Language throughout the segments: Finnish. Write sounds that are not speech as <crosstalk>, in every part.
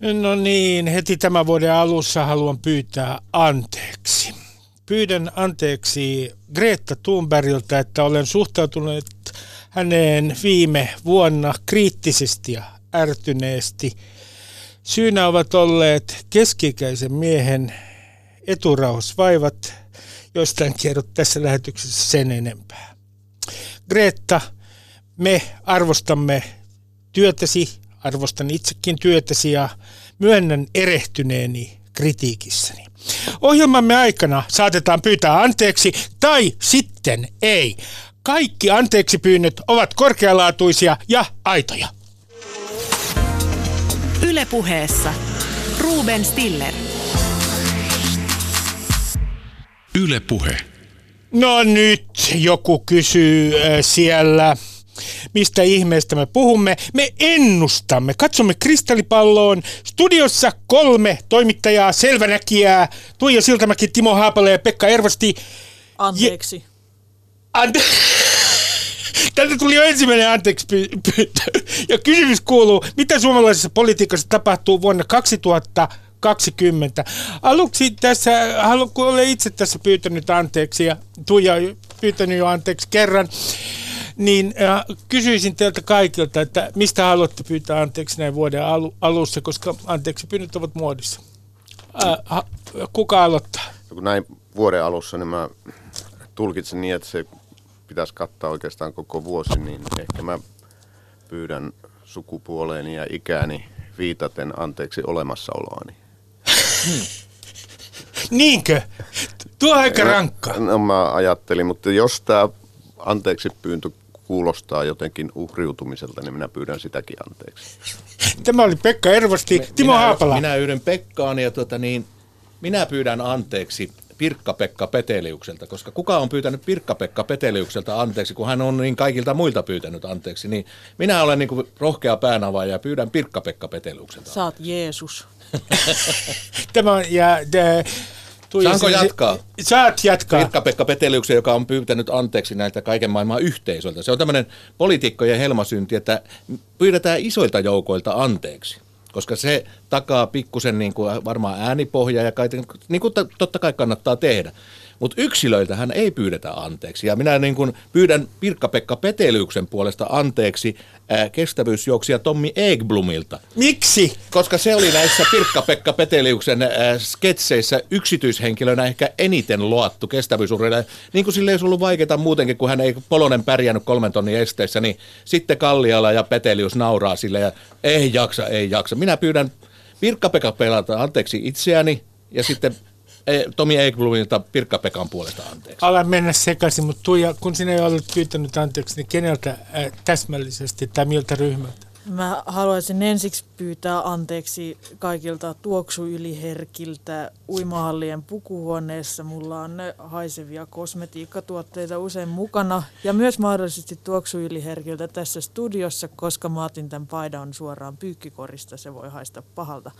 No niin, heti tämän vuoden alussa haluan pyytää anteeksi. Pyydän anteeksi Greta Thunbergiltä, että olen suhtautunut häneen viime vuonna kriittisesti ja ärtyneesti. Syynä ovat olleet keskikäisen miehen eturauhasvaivat, joista en kerro tässä lähetyksessä sen enempää. Greta, me arvostamme työtäsi, arvostan itsekin työtäsi ja myönnän erehtyneeni kritiikissäni. Ohjelmamme aikana saatetaan pyytää anteeksi tai sitten ei. Kaikki anteeksi pyynnöt ovat korkealaatuisia ja aitoja. Ylepuheessa Ruben Stiller. Ylepuhe. No nyt joku kysyy äh, siellä, mistä ihmeestä me puhumme. Me ennustamme, katsomme kristallipalloon. Studiossa kolme toimittajaa, selvänäkijää, Tuija Siltamäki, Timo Haapala ja Pekka Ervasti. Anteeksi. Je- Ante- Tältä tuli jo ensimmäinen anteeksi pyyntö. Ja kysymys kuuluu, mitä suomalaisessa politiikassa tapahtuu vuonna 2020? Aluksi tässä, haluan, kun olen itse tässä pyytänyt anteeksi ja Tuija pyytänyt jo anteeksi kerran, niin äh, kysyisin teiltä kaikilta, että mistä haluatte pyytää anteeksi näin vuoden alu, alussa, koska anteeksi pyynnöt ovat muodissa. Äh, ha, kuka aloittaa? Kun näin vuoden alussa, niin mä tulkitsen niin, että se pitäisi kattaa oikeastaan koko vuosi, niin ehkä mä pyydän sukupuoleeni ja ikääni viitaten anteeksi olemassaoloani. <laughs> Niinkö? Tuo aika rankka. No mä ajattelin, mutta jos tämä anteeksi pyyntö kuulostaa jotenkin uhriutumiselta, niin minä pyydän sitäkin anteeksi. Tämä oli Pekka Ervosti, Timo minä, Haapala. Minä yhden Pekkaan ja tuota niin, minä pyydän anteeksi Pirkka-Pekka Peteliukselta, koska kuka on pyytänyt Pirkka-Pekka Peteliukselta anteeksi, kun hän on niin kaikilta muilta pyytänyt anteeksi, niin minä olen niin kuin rohkea päänavaaja ja pyydän Pirkka-Pekka Peteliukselta. Saat Jeesus. Tämä on, ja, de, Tuija, Saanko se- jatkaa? Saat jatkaa. Pirkka-Pekka Peteliuksen, joka on pyytänyt anteeksi näiltä kaiken maailman yhteisöiltä. Se on tämmöinen poliitikkojen helmasynti, että pyydetään isoilta joukoilta anteeksi. Koska se takaa pikkusen niin kuin varmaan äänipohjaa ja kaiken, niin kuin t- totta kai kannattaa tehdä. Mutta yksilöiltä hän ei pyydetä anteeksi. Ja minä niin kuin pyydän Pirkka-Pekka Peteliuksen puolesta anteeksi ää, kestävyysjuoksija Tommi Egblumilta. Miksi? Koska se oli näissä Pirkka-Pekka Peteliuksen äh, sketseissä yksityishenkilönä ehkä eniten luottu kestävyysurille. Niin kuin sille ei ollut vaikeaa muutenkin, kun hän ei Polonen pärjännyt kolmen tonnin esteissä, niin sitten Kalliala ja Petelius nauraa sille ja ei jaksa, ei jaksa. Minä pyydän Pirkka-Pekka pelata anteeksi itseäni ja sitten eh, Tomi Eikblumilta Pirkka-Pekan puolesta anteeksi. Ala mennä sekaisin, mutta Tuija, kun sinä ei ole pyytänyt anteeksi, niin keneltä äh, täsmällisesti tai miltä ryhmältä? Mä haluaisin ensiksi pyytää anteeksi kaikilta tuoksuyliherkiltä uimahallien pukuhuoneessa. Mulla on haisevia kosmetiikkatuotteita usein mukana ja myös mahdollisesti tuoksuyliherkiltä tässä studiossa, koska mä otin tämän paidan suoraan pyykkikorista, se voi haista pahalta.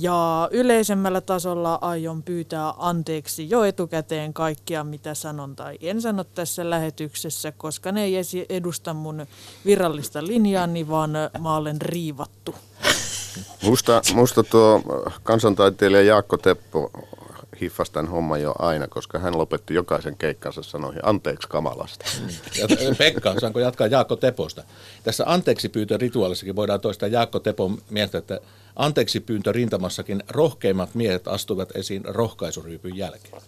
Ja yleisemmällä tasolla aion pyytää anteeksi jo etukäteen kaikkia, mitä sanon tai en sano tässä lähetyksessä, koska ne ei edusta mun virallista linjaani, vaan mä olen riivattu. Musta, musta tuo kansantaiteilija Jaakko Teppo hiffasi tämän homman jo aina, koska hän lopetti jokaisen keikkansa sanoihin anteeksi kamalasta. Ja Pekka, saanko jatkaa Jaakko Teposta? Tässä anteeksi pyyntö rituaalissakin voidaan toistaa Jaakko Tepon mieltä, että anteeksi pyyntö rintamassakin rohkeimmat miehet astuvat esiin rohkaisuryypyn jälkeen.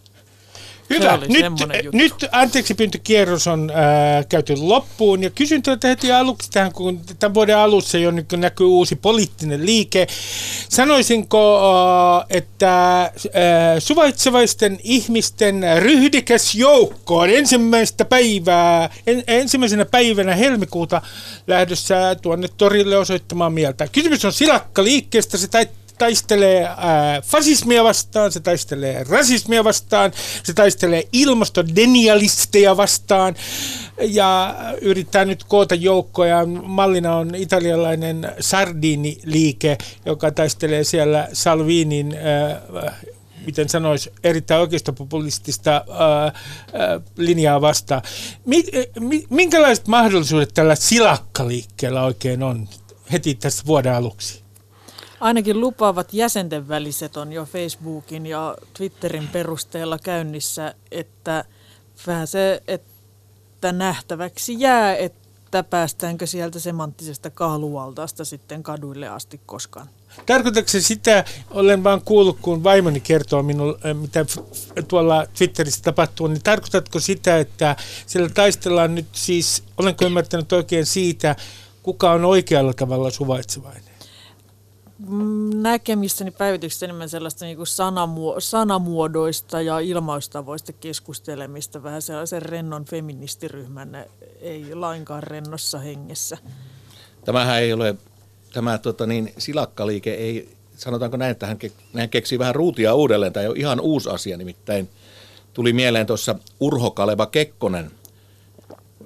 Hyvä. Nyt, semmonen juttu. nyt anteeksi pyyntökierros on äh, käyty loppuun ja kysyn teiltä heti aluksi tähän, kun tämän vuoden alussa jo nyt näkyy uusi poliittinen liike. Sanoisinko, äh, että äh, suvaitsevaisten ihmisten ryhdikäs joukko on ensimmäistä päivää, en, ensimmäisenä päivänä helmikuuta lähdössä tuonne torille osoittamaan mieltä. Kysymys on silakkaliikkeestä, se tai taistelee fasismia vastaan, se taistelee rasismia vastaan, se taistelee ilmastodenialisteja vastaan ja yrittää nyt koota joukkoja. Mallina on italialainen Sardini-liike, joka taistelee siellä Salvinin miten sanoisi, erittäin oikeistopopulistista linjaa vastaan. Mi, mi, minkälaiset mahdollisuudet tällä silakkaliikkeellä oikein on heti tässä vuoden aluksi? Ainakin lupaavat jäsenten väliset on jo Facebookin ja Twitterin perusteella käynnissä, että vähän se, että nähtäväksi jää, että päästäänkö sieltä semanttisesta kahluvaltaasta sitten kaduille asti koskaan. Tarkoitatko se sitä, olen vaan kuullut, kun vaimoni kertoo minulle, äh, mitä tuolla Twitterissä tapahtuu, niin tarkoitatko sitä, että siellä taistellaan nyt siis, olenko ymmärtänyt oikein siitä, kuka on oikealla tavalla suvaitsevainen? Mm, näkemissäni päivityksessä enemmän sellaista niin kuin sanamuo- sanamuodoista ja ilmaustavoista keskustelemista, vähän sellaisen rennon feministiryhmän, ei lainkaan rennossa hengessä. Tämähän ei ole, tämä tota niin, silakkaliike ei, sanotaanko näin, että hän, ke, hän keksii vähän ruutia uudelleen, tai on ihan uusi asia, nimittäin tuli mieleen tuossa Urho Kaleva Kekkonen,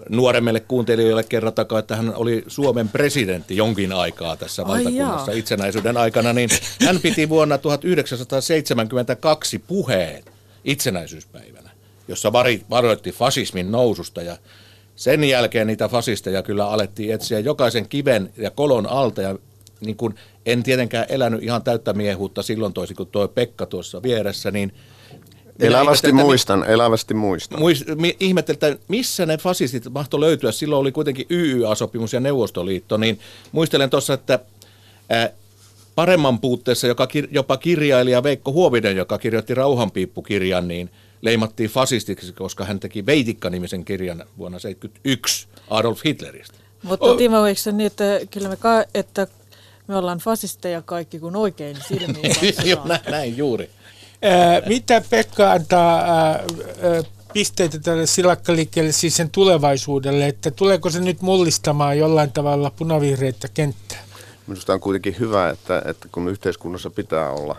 nuoremmille kuuntelijoille kerrotakaan, että hän oli Suomen presidentti jonkin aikaa tässä valtakunnassa itsenäisyyden aikana, niin hän piti vuonna 1972 puheen itsenäisyyspäivänä, jossa varoitti fasismin noususta. Ja sen jälkeen niitä fasisteja kyllä alettiin etsiä jokaisen kiven ja kolon alta. Ja niin kuin en tietenkään elänyt ihan täyttä miehuutta silloin toisin kuin tuo Pekka tuossa vieressä, niin Elävästi muistan, elävästi muistan. Muist, mi, ihmetteltä, missä ne fasistit mahtoi löytyä. Silloin oli kuitenkin YYA-sopimus ja Neuvostoliitto, niin muistelen tuossa, että ää, paremman puutteessa joka, jopa kirjailija Veikko Huovinen, joka kirjoitti Rauhanpiippukirjan, niin leimattiin fasistiksi, koska hän teki Veitikka-nimisen kirjan vuonna 1971 Adolf Hitleristä. Mutta oh. Timo, eikö se niin, että kyllä me, ka- että me ollaan fasisteja kaikki, kun oikein silmiin <laughs> Joo, näin, näin juuri. Mitä Pekka antaa pisteitä tälle silakkaliikkeelle, siis sen tulevaisuudelle, että tuleeko se nyt mullistamaan jollain tavalla punavihreitä kenttää? Minusta on kuitenkin hyvä, että, että kun yhteiskunnassa pitää olla,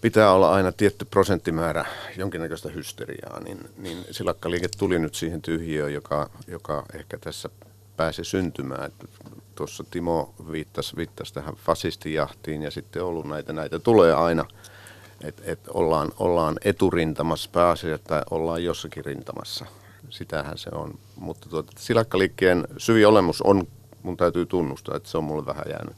pitää olla aina tietty prosenttimäärä jonkinnäköistä hysteriaa, niin, niin silakkaliike tuli nyt siihen tyhjiöön, joka, joka ehkä tässä pääsi syntymään. Tuossa Timo viittasi, viittasi tähän fasistijahtiin ja sitten ollut näitä, näitä tulee aina – että et ollaan, ollaan eturintamassa pääasiassa, että ollaan jossakin rintamassa. Sitähän se on. Mutta tuota, silakkaliikkeen syvi olemus on, mun täytyy tunnustaa, että se on mulle vähän jäänyt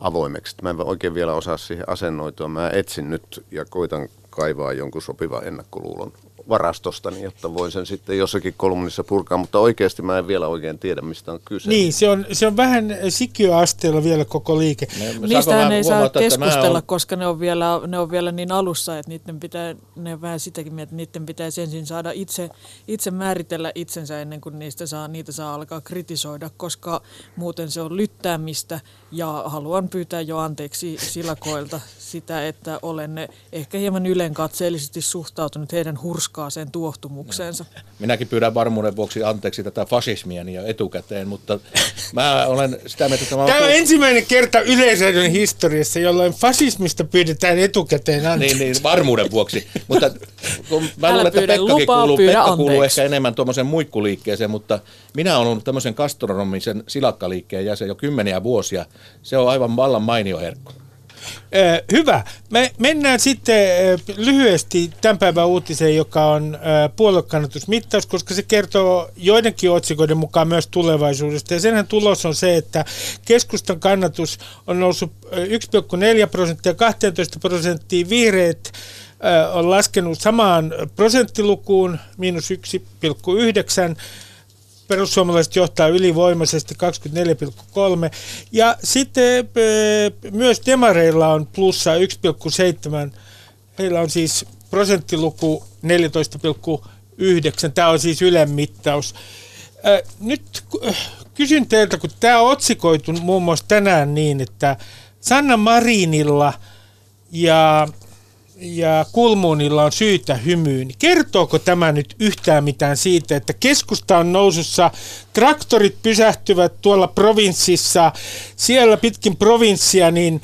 avoimeksi. Mä en oikein vielä osaa siihen asennoitua. Mä etsin nyt ja koitan kaivaa jonkun sopivan ennakkoluulon varastostani, jotta voin sen sitten jossakin kolumnissa purkaa, mutta oikeasti mä en vielä oikein tiedä, mistä on kyse. Niin, se on, se on vähän sikiöasteella vielä koko liike. Niistähän ei saa keskustella, on... koska ne on, vielä, ne on vielä niin alussa, että niiden pitää, ne on vähän sitäkin mieltä, että niiden pitäisi ensin saada itse, itse määritellä itsensä ennen kuin niistä saa, niitä saa alkaa kritisoida, koska muuten se on lyttäämistä ja haluan pyytää jo anteeksi silakoilta sitä, että olen ehkä hieman ylenkatseellisesti suhtautunut heidän hurskaaseen tuohtumukseensa. Minäkin pyydän varmuuden vuoksi anteeksi tätä fasismia jo etukäteen, mutta mä olen sitä mieltä, että... Mä Tämä on ensimmäinen kerta yleisöiden historiassa, jolloin fasismista pyydetään etukäteen anteeksi. Niin, niin varmuuden vuoksi. mutta kun mä luulen, että Pekkakin lupaa, kuuluu, Pekka kuuluu ehkä enemmän tuommoisen muikkuliikkeeseen, mutta minä olen ollut tämmöisen gastronomisen silakkaliikkeen jäsen jo kymmeniä vuosia. Se on aivan vallan mainio herkku. Hyvä. Me mennään sitten lyhyesti tämän päivän uutiseen, joka on puoluekannatusmittaus, koska se kertoo joidenkin otsikoiden mukaan myös tulevaisuudesta. Ja senhän tulos on se, että keskustan kannatus on noussut 1,4 prosenttia 12 prosenttia. Vihreät on laskenut samaan prosenttilukuun, miinus 1,9 perussuomalaiset johtaa ylivoimaisesti 24,3. Ja sitten myös demareilla on plussa 1,7. Heillä on siis prosenttiluku 14,9. Tämä on siis Ylen mittaus. Nyt kysyn teiltä, kun tämä on otsikoitu muun muassa tänään niin, että Sanna Marinilla ja ja Kulmuunilla on syytä hymyyn. Kertooko tämä nyt yhtään mitään siitä, että keskusta on nousussa, traktorit pysähtyvät tuolla provinssissa, siellä pitkin provinssia, niin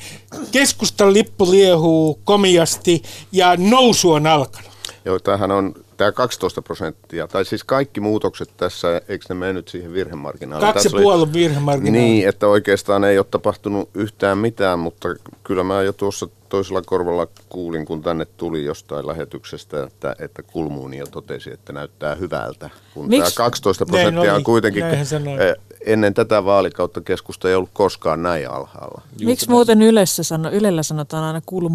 keskustan lippu liehuu komiasti ja nousu on alkanut? Joo, tämähän on tämä 12 prosenttia, tai siis kaikki muutokset tässä, eikö ne mennyt siihen virhemarginaaliin? Kaksi puoli virhemarginaali. Niin, että oikeastaan ei ole tapahtunut yhtään mitään, mutta kyllä mä jo tuossa toisella korvalla kuulin, kun tänne tuli jostain lähetyksestä, että, että Kulmuuni jo totesi, että näyttää hyvältä. Kun Miks- tämä 12 Näin prosenttia oli, on kuitenkin, näin eh, ennen tätä vaalikautta keskusta ei ollut koskaan näin alhaalla. Miksi muuten Ylessä sano, Ylellä sanotaan aina kuulu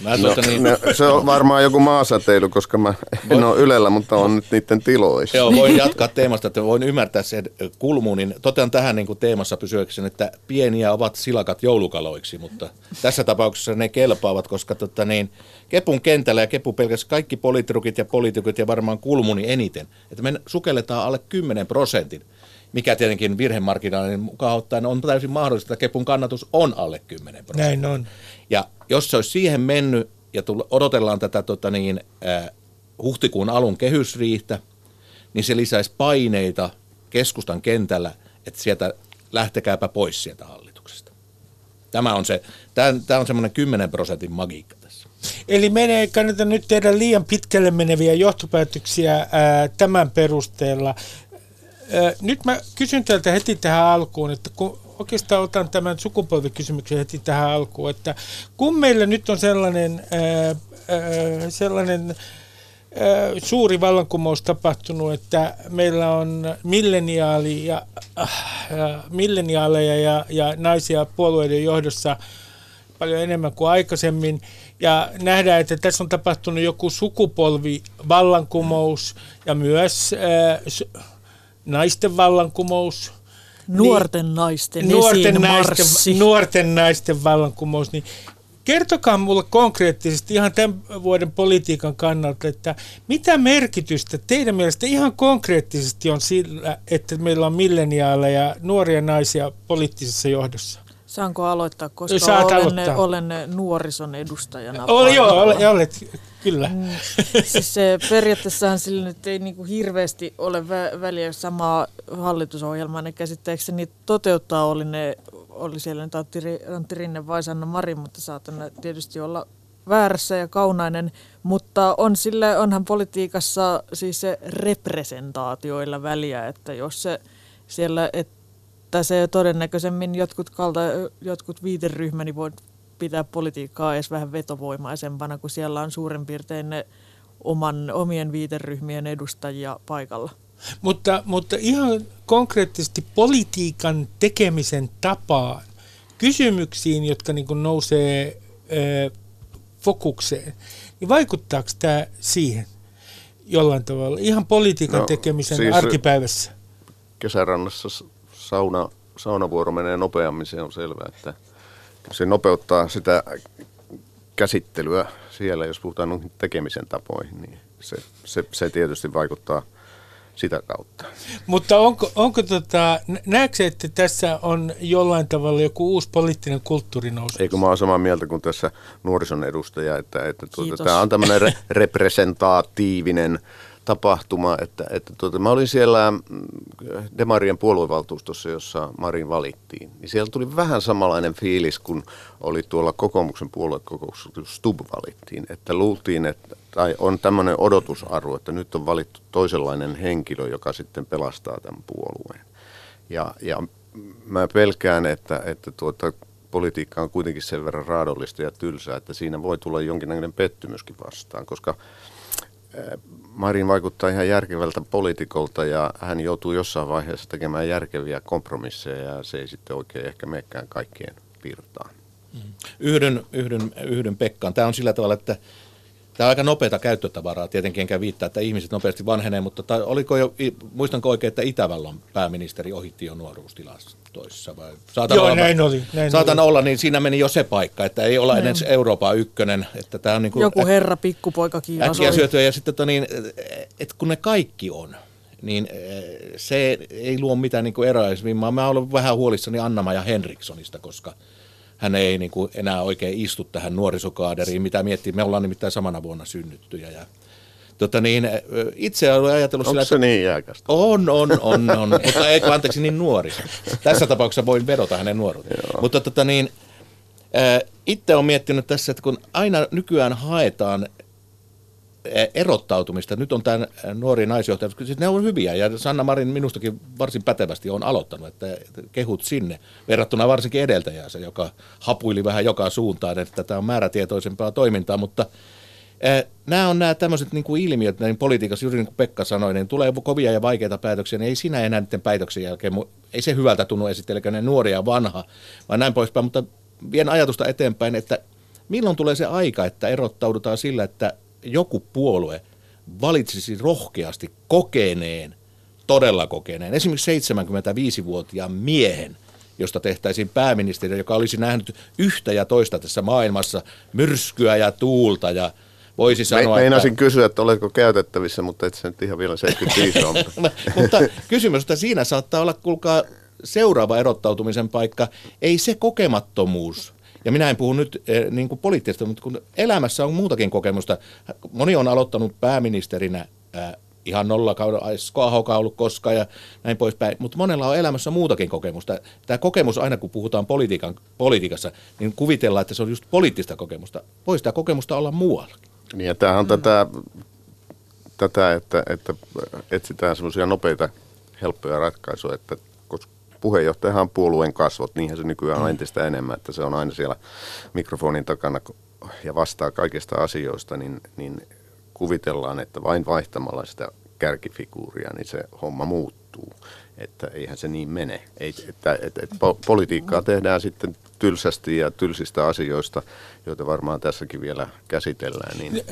Mä No, niin, no, se on varmaan joku maasäteily, koska mä en ole Ylellä, mutta on nyt niiden tiloissa. Joo, voin jatkaa teemasta, että voin ymmärtää sen kulmuunin. Totean tähän niin kuin teemassa pysyäkseni, että pieniä ovat silakat joulukaloiksi, mutta tässä tapauksessa ne kelpaavat, koska tota niin, Kepun kentällä ja Kepu pelkästään kaikki poliitrukit ja poliitikot ja varmaan kulmuni eniten, että me sukelletaan alle 10 prosentin, mikä tietenkin virhemarginaalin mukaan ottaen on täysin mahdollista, että Kepun kannatus on alle 10 prosenttia. Näin on. Ja jos se olisi siihen mennyt ja odotellaan tätä tota niin, äh, huhtikuun alun kehysriihtä, niin se lisäisi paineita keskustan kentällä, että sieltä lähtekääpä pois sieltä hallituksesta. Tämä on se, tämä, tämä on semmoinen 10 prosentin magiikka tässä. Eli meidän ei kannata nyt tehdä liian pitkälle meneviä johtopäätöksiä ää, tämän perusteella. Ää, nyt mä kysyn teiltä heti tähän alkuun, että kun oikeastaan otan tämän sukupolvikysymyksen heti tähän alkuun, että kun meillä nyt on sellainen, ää, ää, sellainen ää, suuri vallankumous tapahtunut, että meillä on milleniaali ja, äh, ja milleniaaleja ja, ja naisia puolueiden johdossa paljon enemmän kuin aikaisemmin. Ja nähdään, että tässä on tapahtunut joku sukupolvivallankumous ja myös s- naisten vallankumous. Nuorten naisten nuorten naisten, nuorten naisten vallankumous. Niin kertokaa mulle konkreettisesti ihan tämän vuoden politiikan kannalta, että mitä merkitystä teidän mielestä ihan konkreettisesti on sillä, että meillä on milleniaaleja ja nuoria naisia poliittisessa johdossa? Saanko aloittaa, koska Saat olen, aloittaa. olen nuorison edustajana. Oh, joo, olet, olet, kyllä. Mm, siis se, periaatteessahan sillä nyt ei niinku hirveästi ole vä- väliä samaa hallitusohjelmaa. Ne käsittääkseni toteuttaa oli, ne, oli siellä nyt Antti, Antti Rinne vai Sanna Marin, mutta saatan tietysti olla väärässä ja kaunainen. Mutta on sille, onhan politiikassa siis se representaatioilla väliä, että jos se siellä, että se todennäköisemmin jotkut, kalta, jotkut viiteryhmäni voi pitää politiikkaa edes vähän vetovoimaisempana, kun siellä on suurin piirtein ne oman, omien viiteryhmien edustajia paikalla. Mutta, mutta ihan konkreettisesti politiikan tekemisen tapaan, kysymyksiin, jotka niin kuin nousee ö, fokukseen, niin vaikuttaako tämä siihen jollain tavalla? Ihan politiikan No, tekemisen siis- arkipäivässä. Kesärannassa sauna, saunavuoro menee nopeammin, se on selvää, että se nopeuttaa sitä käsittelyä siellä, jos puhutaan tekemisen tapoihin, niin se, se, se tietysti vaikuttaa sitä kautta. Mutta onko, onko tota, nä- näetkö, että tässä on jollain tavalla joku uusi poliittinen kulttuuri nousu? Eikö mä oon samaa mieltä kuin tässä nuorison edustaja, että, että tuota, tämä on tämmöinen re- representaatiivinen tapahtuma, että, että tuota, mä olin siellä mm, Demarien puoluevaltuustossa, jossa Marin valittiin, niin siellä tuli vähän samanlainen fiilis, kun oli tuolla kokoomuksen puoluekokouksessa, kun Stub valittiin, että luultiin, että tai on tämmöinen odotusarvo, että nyt on valittu toisenlainen henkilö, joka sitten pelastaa tämän puolueen. Ja, ja mä pelkään, että, että tuota, politiikka on kuitenkin sen verran raadollista ja tylsää, että siinä voi tulla jonkinlainen pettymyskin vastaan, koska Marin vaikuttaa ihan järkevältä poliitikolta ja hän joutuu jossain vaiheessa tekemään järkeviä kompromisseja ja se ei sitten oikein ehkä menekään kaikkien virtaan. Yhdyn, yhdyn, yhdyn Pekkaan. Tämä on sillä tavalla, että tämä on aika nopeata käyttötavaraa. Tietenkin enkä viittaa, että ihmiset nopeasti vanhenee, mutta tai oliko jo, muistanko oikein, että Itävallan pääministeri ohitti jo nuoruustilastoissa? Vai? Saatan Joo, olla, näin oli, näin saatan oli. olla, niin siinä meni jo se paikka, että ei olla edes Euroopan ykkönen. Että tämä on niin kuin Joku herra pikkupoika kiivas äkkiä oli. syötyä ja sitten tota niin, että kun ne kaikki on, niin se ei luo mitään niin eroaisvimmaa. Mä olen vähän huolissani Anna-Maja Henrikssonista, koska hän ei niin kuin enää oikein istu tähän nuorisokaaderiin, mitä miettii. Me ollaan nimittäin samana vuonna synnyttyjä. Ja, tota niin, itse olen ajatellut Onko sillä, se niin jääkästä? on, on, on, on. <laughs> mutta ei, anteeksi, niin nuori. Tässä tapauksessa voin vedota hänen nuoruuteen. Mutta tota niin, itse olen miettinyt tässä, että kun aina nykyään haetaan erottautumista. Nyt on tämä nuori naisjohtaja, siis ne on hyviä ja Sanna Marin minustakin varsin pätevästi on aloittanut, että kehut sinne verrattuna varsinkin edeltäjäänsä, joka hapuili vähän joka suuntaan, että tämä on määrätietoisempaa toimintaa, mutta eh, Nämä on nämä tämmöiset niin kuin ilmiöt näin politiikassa, juuri niin kuin Pekka sanoi, niin tulee kovia ja vaikeita päätöksiä, niin ei siinä enää niiden päätöksen jälkeen, ei se hyvältä tunnu esittelekö ne nuoria ja vanha, vaan näin poispäin, mutta vien ajatusta eteenpäin, että milloin tulee se aika, että erottaudutaan sillä, että joku puolue valitsisi rohkeasti kokeneen, todella kokeneen, esimerkiksi 75-vuotiaan miehen, josta tehtäisiin pääministeri, joka olisi nähnyt yhtä ja toista tässä maailmassa, myrskyä ja tuulta ja voisi sanoa, Me, Meinasin että... kysyä, että oletko käytettävissä, mutta et se nyt ihan vielä 75 on. <laughs> mutta kysymys, että siinä saattaa olla, kuulkaa, seuraava erottautumisen paikka, ei se kokemattomuus, ja minä en puhu nyt eh, niin kuin poliittista, mutta kun elämässä on muutakin kokemusta. Moni on aloittanut pääministerinä eh, ihan nolla kauden, Aho ollut koskaan ja näin poispäin, mutta monella on elämässä muutakin kokemusta. Tämä kokemus, aina kun puhutaan politiikan, politiikassa, niin kuvitellaan, että se on just poliittista kokemusta. Voisi tämä kokemusta olla muualla. Niin ja tämähän on mm. tätä, tätä, että, että etsitään semmoisia nopeita, helppoja ratkaisuja, että puheenjohtajahan on puolueen kasvot, niinhän se nykyään on mm. entistä enemmän, että se on aina siellä mikrofonin takana ja vastaa kaikista asioista, niin, niin kuvitellaan, että vain vaihtamalla sitä kärkifiguuria, niin se homma muuttuu. Että eihän se niin mene. Ei, että, että, että politiikkaa tehdään sitten tylsästi ja tylsistä asioista, joita varmaan tässäkin vielä käsitellään. Niin...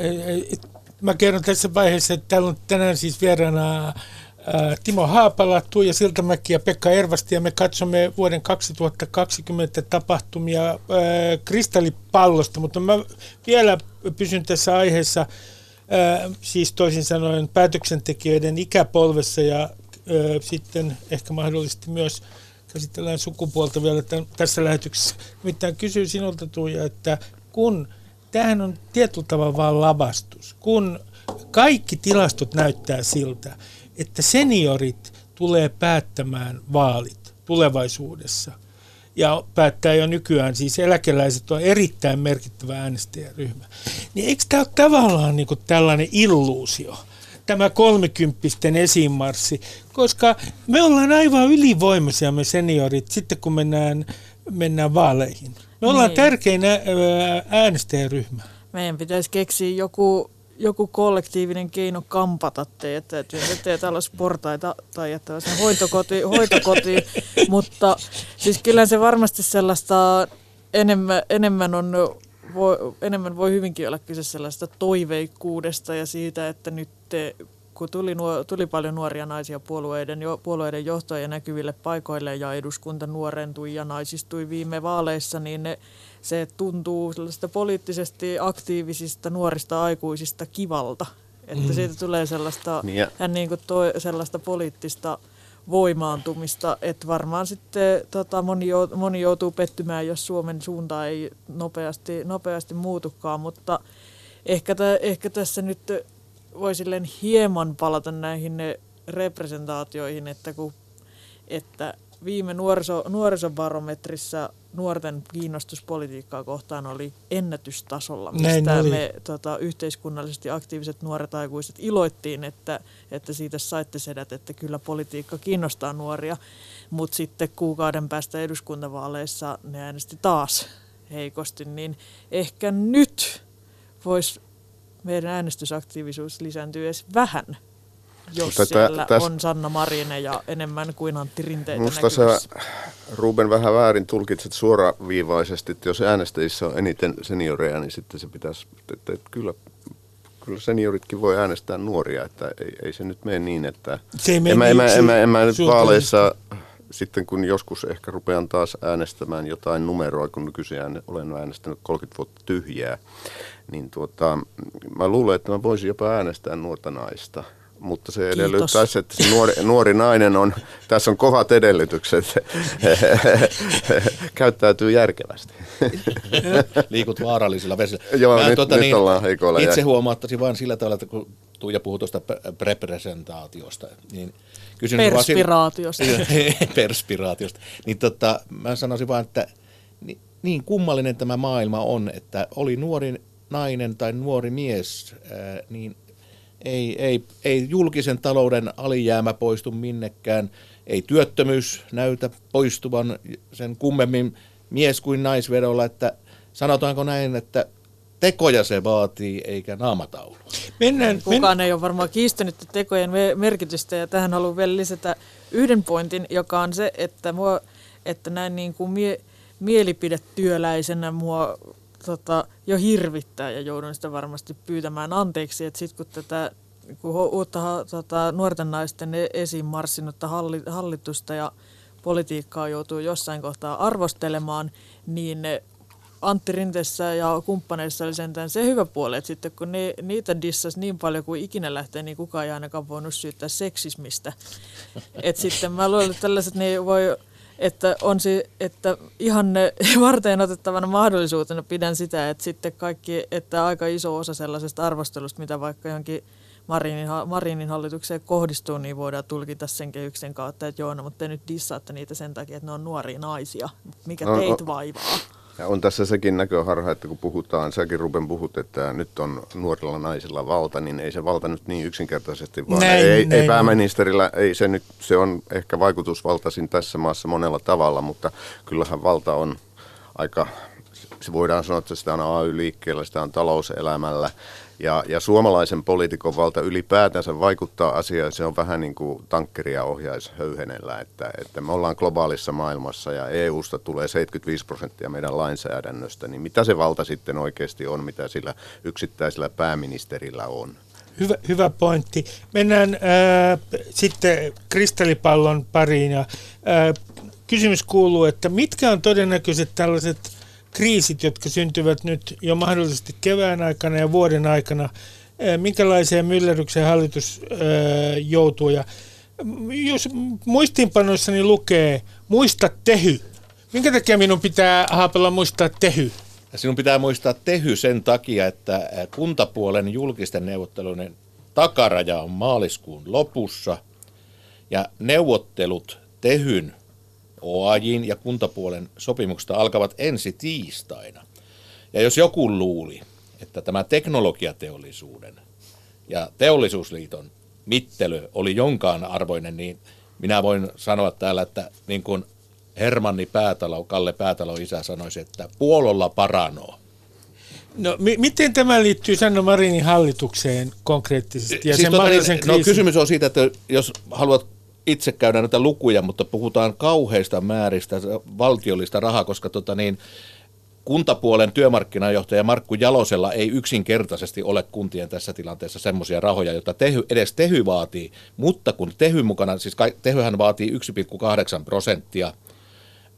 Mä kerron tässä vaiheessa, että täällä on tänään siis vieraana Timo Haapala, Tuija Siltamäki ja Pekka Ervasti ja me katsomme vuoden 2020 tapahtumia kristallipallosta, mutta mä vielä pysyn tässä aiheessa siis toisin sanoen päätöksentekijöiden ikäpolvessa ja sitten ehkä mahdollisesti myös käsitellään sukupuolta vielä tämän, tässä lähetyksessä. Nimittäin kysyy sinulta Tuija, että kun tämähän on tietyllä tavalla vain lavastus, kun kaikki tilastot näyttää siltä, että seniorit tulee päättämään vaalit tulevaisuudessa. Ja päättää jo nykyään, siis eläkeläiset on erittäin merkittävä äänestäjäryhmä. Niin eikö tämä ole tavallaan niin tällainen illuusio, tämä kolmikymppisten esiinmarssi, koska me ollaan aivan ylivoimaisia me seniorit sitten kun mennään, mennään vaaleihin. Me ollaan niin. tärkein äänestäjäryhmä. Meidän pitäisi keksiä joku joku kollektiivinen keino kampata teitä, että teet alas portaita tai jättää sen hoitokoti, <laughs> hoitokoti. mutta siis kyllä se varmasti sellaista enemmän, enemmän on voi, enemmän voi hyvinkin olla kyse sellaista toiveikkuudesta ja siitä, että nyt te, kun tuli, nuo, tuli paljon nuoria naisia puolueiden, jo, puolueiden johtoja näkyville paikoille ja eduskunta nuorentui ja naisistui viime vaaleissa, niin ne se tuntuu sellaista poliittisesti aktiivisista nuorista aikuisista kivalta. Että mm. siitä tulee sellaista, niin ja. hän niin kuin toi, sellaista poliittista voimaantumista, että varmaan sitten tota, moni, moni joutuu pettymään, jos Suomen suunta ei nopeasti, nopeasti muutukaan, mutta ehkä, tä, ehkä tässä nyt voisi hieman palata näihin representaatioihin, että, kun, että viime nuoriso, nuorisobarometrissa nuorten kiinnostus politiikkaa kohtaan oli ennätystasolla, mistä me tota, yhteiskunnallisesti aktiiviset nuoret aikuiset iloittiin, että, että siitä saitte sedät, että kyllä politiikka kiinnostaa nuoria, mutta sitten kuukauden päästä eduskuntavaaleissa ne äänesti taas heikosti, niin ehkä nyt voisi meidän äänestysaktiivisuus lisääntyä edes vähän jos Mutta siellä täs, on Sanna Marine ja enemmän kuin Antti Rinteitä Musta sä, Ruben, vähän väärin tulkitset suoraviivaisesti, että jos äänestäjissä on eniten senioreja, niin sitten se pitäisi, että, että kyllä, kyllä senioritkin voi äänestää nuoria, että ei, ei se nyt mene niin, että se ei en, mä, en, mä, en, mä, en mä nyt vaaleissa sitten kun joskus ehkä rupean taas äänestämään jotain numeroa, kun nykyisin olen äänestänyt 30 vuotta tyhjää, niin tuota, mä luulen, että mä voisin jopa äänestää nuorta naista – mutta se edellyttäisi, että se nuori, nuori nainen on, tässä on kovat edellytykset, <laughs> käyttäytyy järkevästi. <laughs> Liikut vaarallisilla vesillä. Joo, Mä, nyt, tuota, nyt niin, ollaan heikoilla. Itse jär... huomauttaisin vain sillä tavalla, että kun Tuija puhui tuosta representaatiosta, niin kysyn Perspiraatiosta. Vaan, <laughs> perspiraatiosta. Niin tota, mä sanoisin vain, että niin kummallinen tämä maailma on, että oli nuori nainen tai nuori mies, niin ei, ei, ei julkisen talouden alijäämä poistu minnekään, ei työttömyys näytä poistuvan sen kummemmin mies kuin naisvedolla, että sanotaanko näin, että tekoja se vaatii, eikä naamataulu. Mennään, Kukaan ei ole varmaan kiistänyt tekojen merkitystä ja tähän haluan vielä lisätä yhden pointin, joka on se, että, mua, että näin niin kuin mie, mielipidetyöläisenä mua tota, jo hirvittää ja joudun sitä varmasti pyytämään anteeksi, että sitten kun tätä kun uutta tota, nuorten naisten e-, esiin marssinutta hallitusta ja politiikkaa joutuu jossain kohtaa arvostelemaan, niin Antti Rintessä ja kumppaneissa oli sentään se hyvä puoli, että sitten kun ne, niitä dissasi niin paljon kuin ikinä lähtee, niin kukaan ei ainakaan voinut syyttää seksismistä. Et sitten mä luulen, että tällaiset niin voi, että on se, että ihan ne <laughs> varten otettavana mahdollisuutena pidän sitä, että sitten kaikki, että aika iso osa sellaisesta arvostelusta, mitä vaikka johonkin Marinin, Marinin hallitukseen kohdistuu, niin voidaan tulkita sen kehyksen kautta, että joo, no, mutta te nyt dissaatte niitä sen takia, että ne on nuoria naisia. Mikä no, teitä vaivaa? Ja on tässä sekin näköharha, että kun puhutaan, säkin Ruben puhut, että nyt on nuorilla naisilla valta, niin ei se valta nyt niin yksinkertaisesti, vaan näin, ei, näin. ei pääministerillä, ei se nyt, se on ehkä vaikutusvaltaisin tässä maassa monella tavalla, mutta kyllähän valta on aika, se voidaan sanoa, että sitä on AY-liikkeellä, sitä on talouselämällä, ja, ja suomalaisen poliitikon valta ylipäätänsä vaikuttaa asiaan, se on vähän niin kuin tankkeria ohjaisi höyhenellä, että, että me ollaan globaalissa maailmassa ja EUsta tulee 75 prosenttia meidän lainsäädännöstä, niin mitä se valta sitten oikeasti on, mitä sillä yksittäisellä pääministerillä on? Hyvä, hyvä pointti. Mennään äh, sitten kristallipallon pariin ja äh, kysymys kuuluu, että mitkä on todennäköiset tällaiset kriisit, jotka syntyvät nyt jo mahdollisesti kevään aikana ja vuoden aikana, minkälaiseen myllerrykseen hallitus joutuu. Ja jos muistiinpanoissani lukee, muista tehy. Minkä takia minun pitää Haapella muistaa tehy? Sinun pitää muistaa tehy sen takia, että kuntapuolen julkisten neuvottelujen takaraja on maaliskuun lopussa ja neuvottelut tehyn OAJin ja kuntapuolen sopimuksesta alkavat ensi tiistaina. Ja jos joku luuli, että tämä teknologiateollisuuden ja teollisuusliiton mittely oli jonkaan arvoinen, niin minä voin sanoa täällä, että niin kuin Hermanni Päätalo, Kalle Päätalo isä sanoisi, että puololla paranoo. No, m- miten tämä liittyy Sanna Marinin hallitukseen konkreettisesti ja siis sen tota, niin, No kysymys on siitä, että jos haluat itse käydä näitä lukuja, mutta puhutaan kauheista määristä valtiollista rahaa, koska tota niin, kuntapuolen työmarkkinajohtaja Markku Jalosella ei yksinkertaisesti ole kuntien tässä tilanteessa semmoisia rahoja, joita tehy, edes Tehy vaatii, mutta kun Tehy mukana, siis Tehyhän vaatii 1,8 prosenttia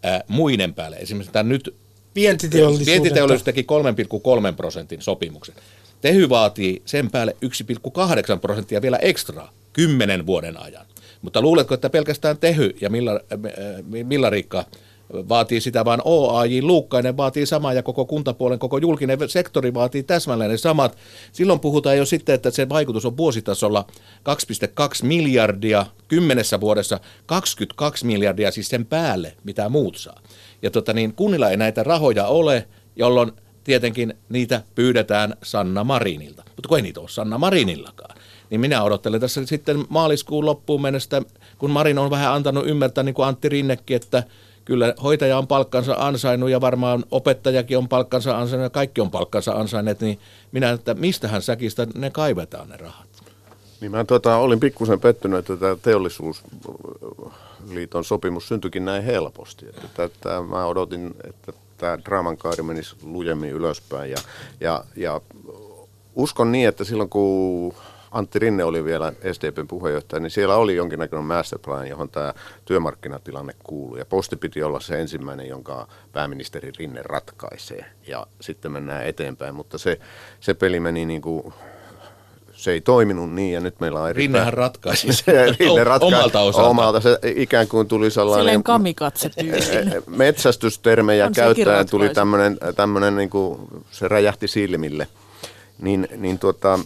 ää, muinen päälle. Esimerkiksi tämä nyt Vientiteollisuus, vientiteollisuus teki 3,3 prosentin sopimuksen. Tehy vaatii sen päälle 1,8 prosenttia vielä ekstraa kymmenen vuoden ajan. Mutta luuletko, että pelkästään Tehy ja Milla, äh, Millariikka vaatii sitä, vaan OAJ Luukkainen vaatii samaa ja koko kuntapuolen, koko julkinen sektori vaatii täsmälleen ne samat. Silloin puhutaan jo sitten, että se vaikutus on vuositasolla 2,2 miljardia, kymmenessä vuodessa 22 miljardia siis sen päälle, mitä muut saa. Ja tota niin, kunnilla ei näitä rahoja ole, jolloin tietenkin niitä pyydetään Sanna Marinilta. Mutta kun ei niitä ole Sanna Marinillakaan niin minä odottelen tässä sitten maaliskuun loppuun mennessä, kun Marin on vähän antanut ymmärtää, niin kuin Antti Rinnekin, että kyllä hoitaja on palkkansa ansainnut ja varmaan opettajakin on palkkansa ansainnut ja kaikki on palkkansa ansainneet, niin minä, että mistähän säkistä ne kaivetaan ne rahat? Niin mä tota, olin pikkusen pettynyt, että tämä teollisuusliiton sopimus syntyikin näin helposti. Että, että mä odotin, että tämä draaman kaari menisi lujemmin ylöspäin ja, ja, ja uskon niin, että silloin kun Antti Rinne oli vielä SDPn puheenjohtaja, niin siellä oli jonkinnäköinen masterplan, johon tämä työmarkkinatilanne kuuluu. Ja posti piti olla se ensimmäinen, jonka pääministeri Rinne ratkaisee. Ja sitten mennään eteenpäin, mutta se, se peli meni niin kuin se ei toiminut niin ja nyt meillä on eri... Rinnehän ratkaisi. <laughs> se, Rinne ratkaisi omalta osalta. Omalta. Se ikään kuin tuli sellainen... Silleen kamikatse Metsästystermejä käyttäen tuli tämmöinen, tämmöinen niin kuin, se räjähti silmille. Niin, niin tuota,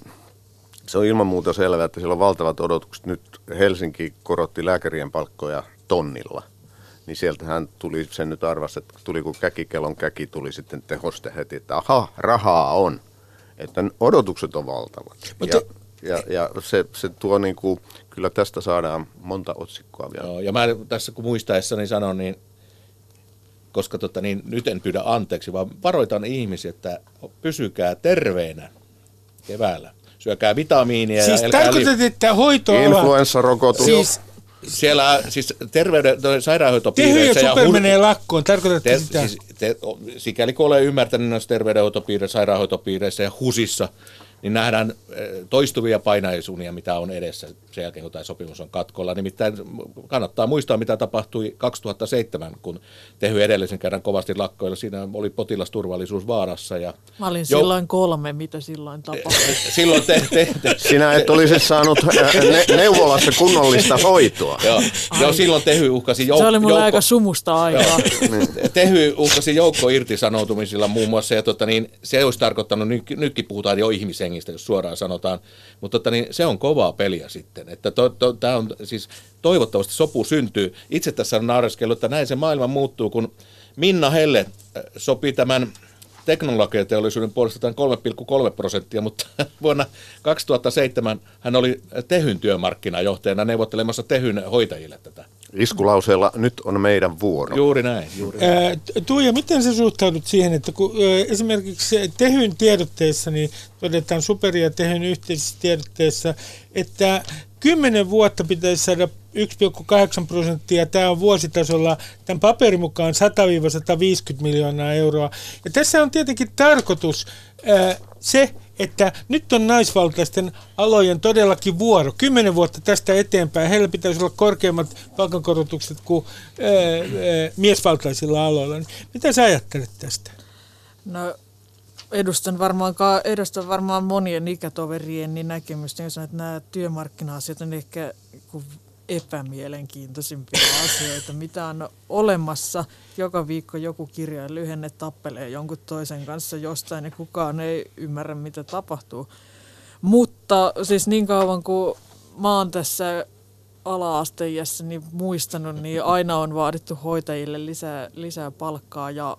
se on ilman muuta selvää, että siellä on valtavat odotukset. Nyt Helsinki korotti lääkärien palkkoja tonnilla. Niin sieltähän tuli, sen nyt arvasi, että tuli kun käkikelon käki, tuli sitten tehoste heti, että aha, rahaa on. Että odotukset on valtavat. Mutta Ja, ja se, se tuo niin kuin, kyllä tästä saadaan monta otsikkoa vielä. Joo, ja mä tässä kun muistaessani sanon, niin koska tota, niin, nyt en pyydä anteeksi, vaan varoitan ihmisiä, että pysykää terveenä keväällä. Syökää vitamiinia Siis ja tarkoitat, että hoitoala... Influenssarokotus. Siis Siellä siis terveyden, Tehy ja sairaanhoitopiireissä ja, Super hur- menee lakkoon, tarkoitatte te, sitä? siis, te, sikäli kun olen ymmärtänyt noissa terveydenhoitopiireissä, sairaanhoitopiireissä ja HUSissa, niin nähdään eh, toistuvia painaisuunia, mitä on edessä sen jälkeen, kun tämä sopimus on katkolla. Nimittäin kannattaa muistaa, mitä tapahtui 2007, kun Tehy edellisen kerran kovasti lakkoilla. Siinä oli potilasturvallisuus vaarassa. Ja Mä olin Jo- silloin kolme, mitä silloin tapahtui. <laughs> silloin te, te, te, Sinä et olisi saanut äh, ne, neuvolassa kunnollista hoitoa. joo, joo, silloin Tehy uhkasi jouk- Se oli mulle joukko- aika sumusta aikaa. Tehy uhkasi joukko irtisanoutumisilla muun muassa, ja tota, niin, se olisi tarkoittanut, nyt, nytkin puhutaan jo ihmishengistä, jos suoraan sanotaan, mutta tota, niin, se on kovaa peliä sitten. Että to, to, tää on, siis, toivottavasti sopu syntyy. Itse tässä on naureskellut, että näin se maailma muuttuu, kun Minna Helle äh, sopi tämän teknologiateollisuuden puolesta tämän 3,3 prosenttia, mutta <laughs> vuonna 2007 hän oli Tehyn työmarkkinajohtajana neuvottelemassa Tehyn hoitajille tätä. Iskulauseella nyt on meidän vuoro. Juuri näin. Juuri näin. Ää, Tuija, miten sä suhtaudut siihen, että kun ää, esimerkiksi Tehyn tiedotteessa, niin todetaan Super ja Tehyn yhteisessä tiedotteessa, että 10 vuotta pitäisi saada 1,8 prosenttia, tämä on vuositasolla tämän paperin mukaan 100-150 miljoonaa euroa. Ja tässä on tietenkin tarkoitus ää, se, että nyt on naisvaltaisten alojen todellakin vuoro. Kymmenen vuotta tästä eteenpäin heillä pitäisi olla korkeammat palkankorotukset kuin ää, ää, miesvaltaisilla aloilla. Mitä sä ajattelet tästä? No, edustan varmaan, edustan varmaan monien ikätoverien niin näkemystä, jos että nämä työmarkkina-asiat on ehkä epämielenkiintoisimpia <laughs> asioita, mitä on olemassa. Joka viikko joku kirja lyhenne tappelee jonkun toisen kanssa jostain ja kukaan ei ymmärrä, mitä tapahtuu. Mutta siis niin kauan kuin mä oon tässä ala-asteijässä niin muistanut, niin aina on vaadittu hoitajille lisää, lisää palkkaa ja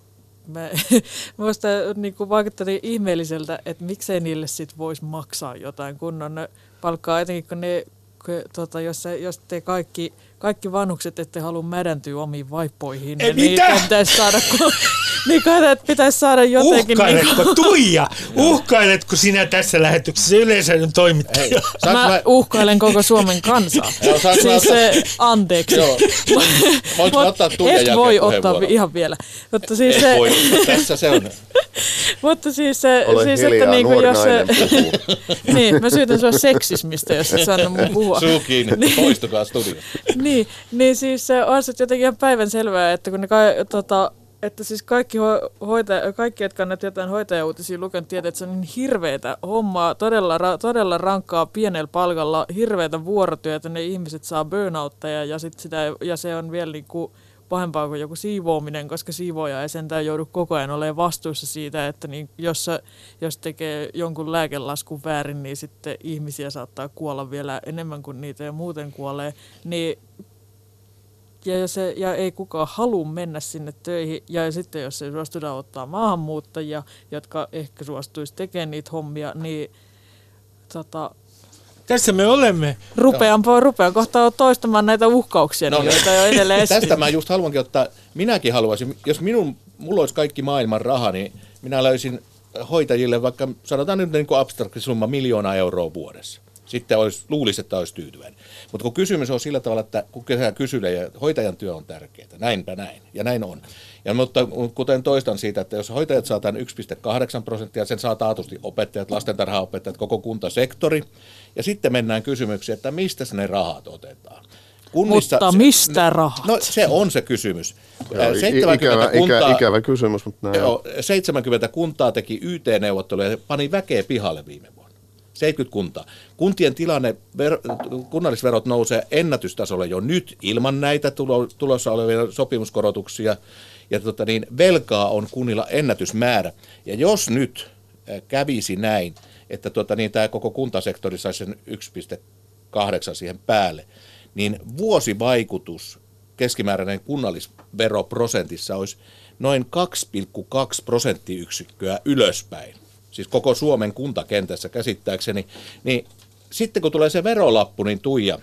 me, <laughs> minusta niin kuin vaikutteli ihmeelliseltä, että miksei niille sit voisi maksaa jotain kunnon palkkaa, etenkin kun ne, kun, tota, jos, jos te kaikki, kaikki vanhukset ette halua mädäntyä omiin vaippoihin, Ei, niin mitä? niitä pitäisi saada, kun, <laughs> niin kai, että pitäisi saada jotenkin... niin Uhkailetko, Tuija? Uhkailetko sinä tässä lähetyksessä yleisön toimittaja? Saanko Mä uhkailen koko Suomen kansaa. Joo, siis ottaa- se, anteeksi. Joo. Mä ottaa Tuijan Et voi ottaa ihan vielä. Mutta siis Et se, voi, tässä se on. <laughs> mutta siis se, Ole siis, hiljaa, että niinku, nuori jos se, <laughs> niin, mä syytän sua seksismistä, jos et sano mun puhua. Suu kiinni, poistukaa studiosta. niin, niin siis se on jotenkin ihan päivän selvää, että kun ne ka, tota, että siis kaikki, ho, hoitaja, kaikki, jotka on näitä jotain hoitajauutisia lukenut, tietää, että se on niin hirveätä hommaa, todella, ra, todella rankkaa pienellä palkalla, hirveätä vuorotyötä, ne ihmiset saa burnoutteja ja, sit sitä, ja se on vielä niin kuin pahempaa kuin joku siivoaminen, koska siivooja ei sentään joudu koko ajan olemaan vastuussa siitä, että niin jos, jos tekee jonkun lääkelaskun väärin, niin sitten ihmisiä saattaa kuolla vielä enemmän kuin niitä ja muuten kuolee. Niin ja, jos se, ja ei kukaan halua mennä sinne töihin. Ja sitten jos ei suostuda ottaa maahanmuuttajia, jotka ehkä suostuisi tekemään niitä hommia, niin tota, Tässä me olemme. rupean, rupean kohta toistamaan näitä uhkauksia, No no, niin. joita jo edelleen Tästä esitin. mä just haluankin ottaa, minäkin haluaisin, jos minun, mulla olisi kaikki maailman raha, niin minä löysin hoitajille vaikka, sanotaan nyt niin kuin abstrakti summa, miljoona euroa vuodessa. Sitten olisi, luulisi, että olisi tyytyväinen. Mutta kun kysymys on sillä tavalla, että kun kysylee, ja hoitajan työ on tärkeää, näinpä näin, ja näin on. Ja mutta kuten toistan siitä, että jos hoitajat saa tämän 1,8 prosenttia, sen saa taatusti opettajat, lastentarhaopettajat, koko kuntasektori, ja sitten mennään kysymykseen, että mistä ne rahat otetaan. Mutta mistä rahat? No se on se kysymys. Joo, Ää, i- 70 ikävä, kuntaa, ikä, ikävä kysymys, mutta näin. joo, 70 kuntaa teki YT-neuvotteluja ja pani väkeä pihalle viime vuonna. 70 kuntaa. Kuntien tilanne, ver, kunnallisverot nousee ennätystasolle jo nyt ilman näitä tulo, tulossa olevia sopimuskorotuksia. Ja tota niin, velkaa on kunnilla ennätysmäärä. Ja jos nyt kävisi näin, että tota niin, tämä koko kuntasektori saisi sen 1,8 siihen päälle, niin vuosivaikutus keskimääräinen kunnallisveroprosentissa olisi noin 2,2 prosenttiyksikköä ylöspäin. Siis koko Suomen kuntakentässä käsittääkseni. Niin sitten kun tulee se verolappu, niin Tuija,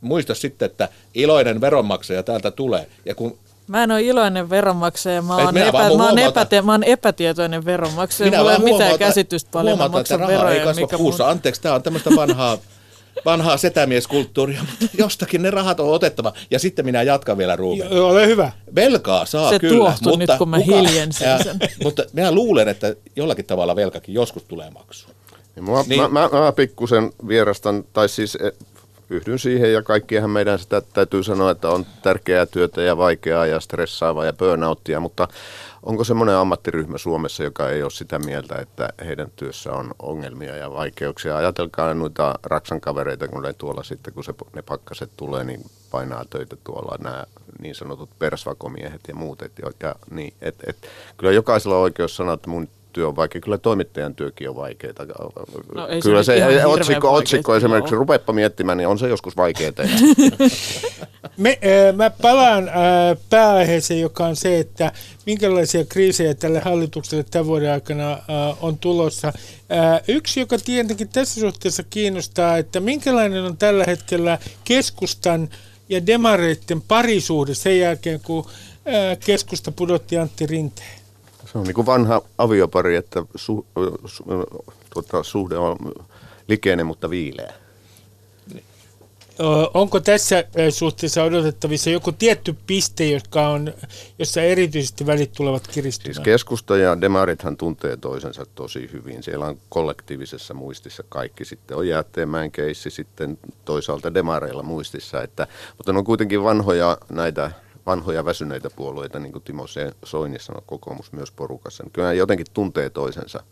muista sitten, että iloinen veronmaksaja täältä tulee. Ja kun Mä en ole iloinen veronmaksaja, mä oon, epä, mä oon, mä oon epätietoinen veronmaksaja. minä Mulla ei ole mitään käsitystä paljon, mä maksan raha ei veroja. kasva mikä kuussa. mun- Anteeksi, tämä on tämmöistä vanhaa, <laughs> vanhaa setämieskulttuuria, mutta jostakin ne rahat on otettava. Ja sitten minä jatkan vielä Ruben. Joo, Ole hyvä. Velkaa saa Se kyllä, tuohtui mutta, nyt, kun mä kuka- hiljensin Ja- sen. mutta minä luulen, että jollakin tavalla velkakin joskus tulee maksuun. Niin mua, Niin. Mä, mä, mä pikkusen vierastan, tai siis eh, yhdyn siihen ja kaikkihan meidän sitä täytyy sanoa, että on tärkeää työtä ja vaikeaa ja stressaavaa ja burnouttia, mutta onko semmoinen ammattiryhmä Suomessa, joka ei ole sitä mieltä, että heidän työssä on ongelmia ja vaikeuksia? Ajatelkaa noita Raksan kavereita, kun ne tuolla sitten, kun se, ne pakkaset tulee, niin painaa töitä tuolla nämä niin sanotut persvakomiehet ja muut. Et, ja, niin, et, et, kyllä jokaisella on oikeus sanoa, että mun työ on vaikea. Kyllä toimittajan työkin on vaikeaa. No ei se kyllä se, hirveän otsikko, otsikko esimerkiksi, ole. rupeappa miettimään, niin on se joskus vaikeaa. <laughs> Me, äh, mä palaan äh, pääaiheeseen, joka on se, että minkälaisia kriisejä tälle hallitukselle tämän vuoden aikana äh, on tulossa. Äh, yksi, joka tietenkin tässä suhteessa kiinnostaa, että minkälainen on tällä hetkellä keskustan ja demareiden parisuhde sen jälkeen, kun äh, keskusta pudotti Antti Rinteen. Se on niin kuin vanha aviopari, että su, su, tuota, suhde on likeinen, mutta viileä. Onko tässä suhteessa odotettavissa joku tietty piste, joka on, jossa erityisesti välit tulevat Siis kiristymään? keskusta ja demarithan tuntee toisensa tosi hyvin. Siellä on kollektiivisessa muistissa kaikki. Sitten on Jäätteenmäen keissi, sitten toisaalta demareilla muistissa. Että, mutta ne on kuitenkin vanhoja näitä vanhoja väsyneitä puolueita, niin kuin Timo Soini sanoi, kokoomus myös porukassa. Niin Kyllä jotenkin tuntee toisensa.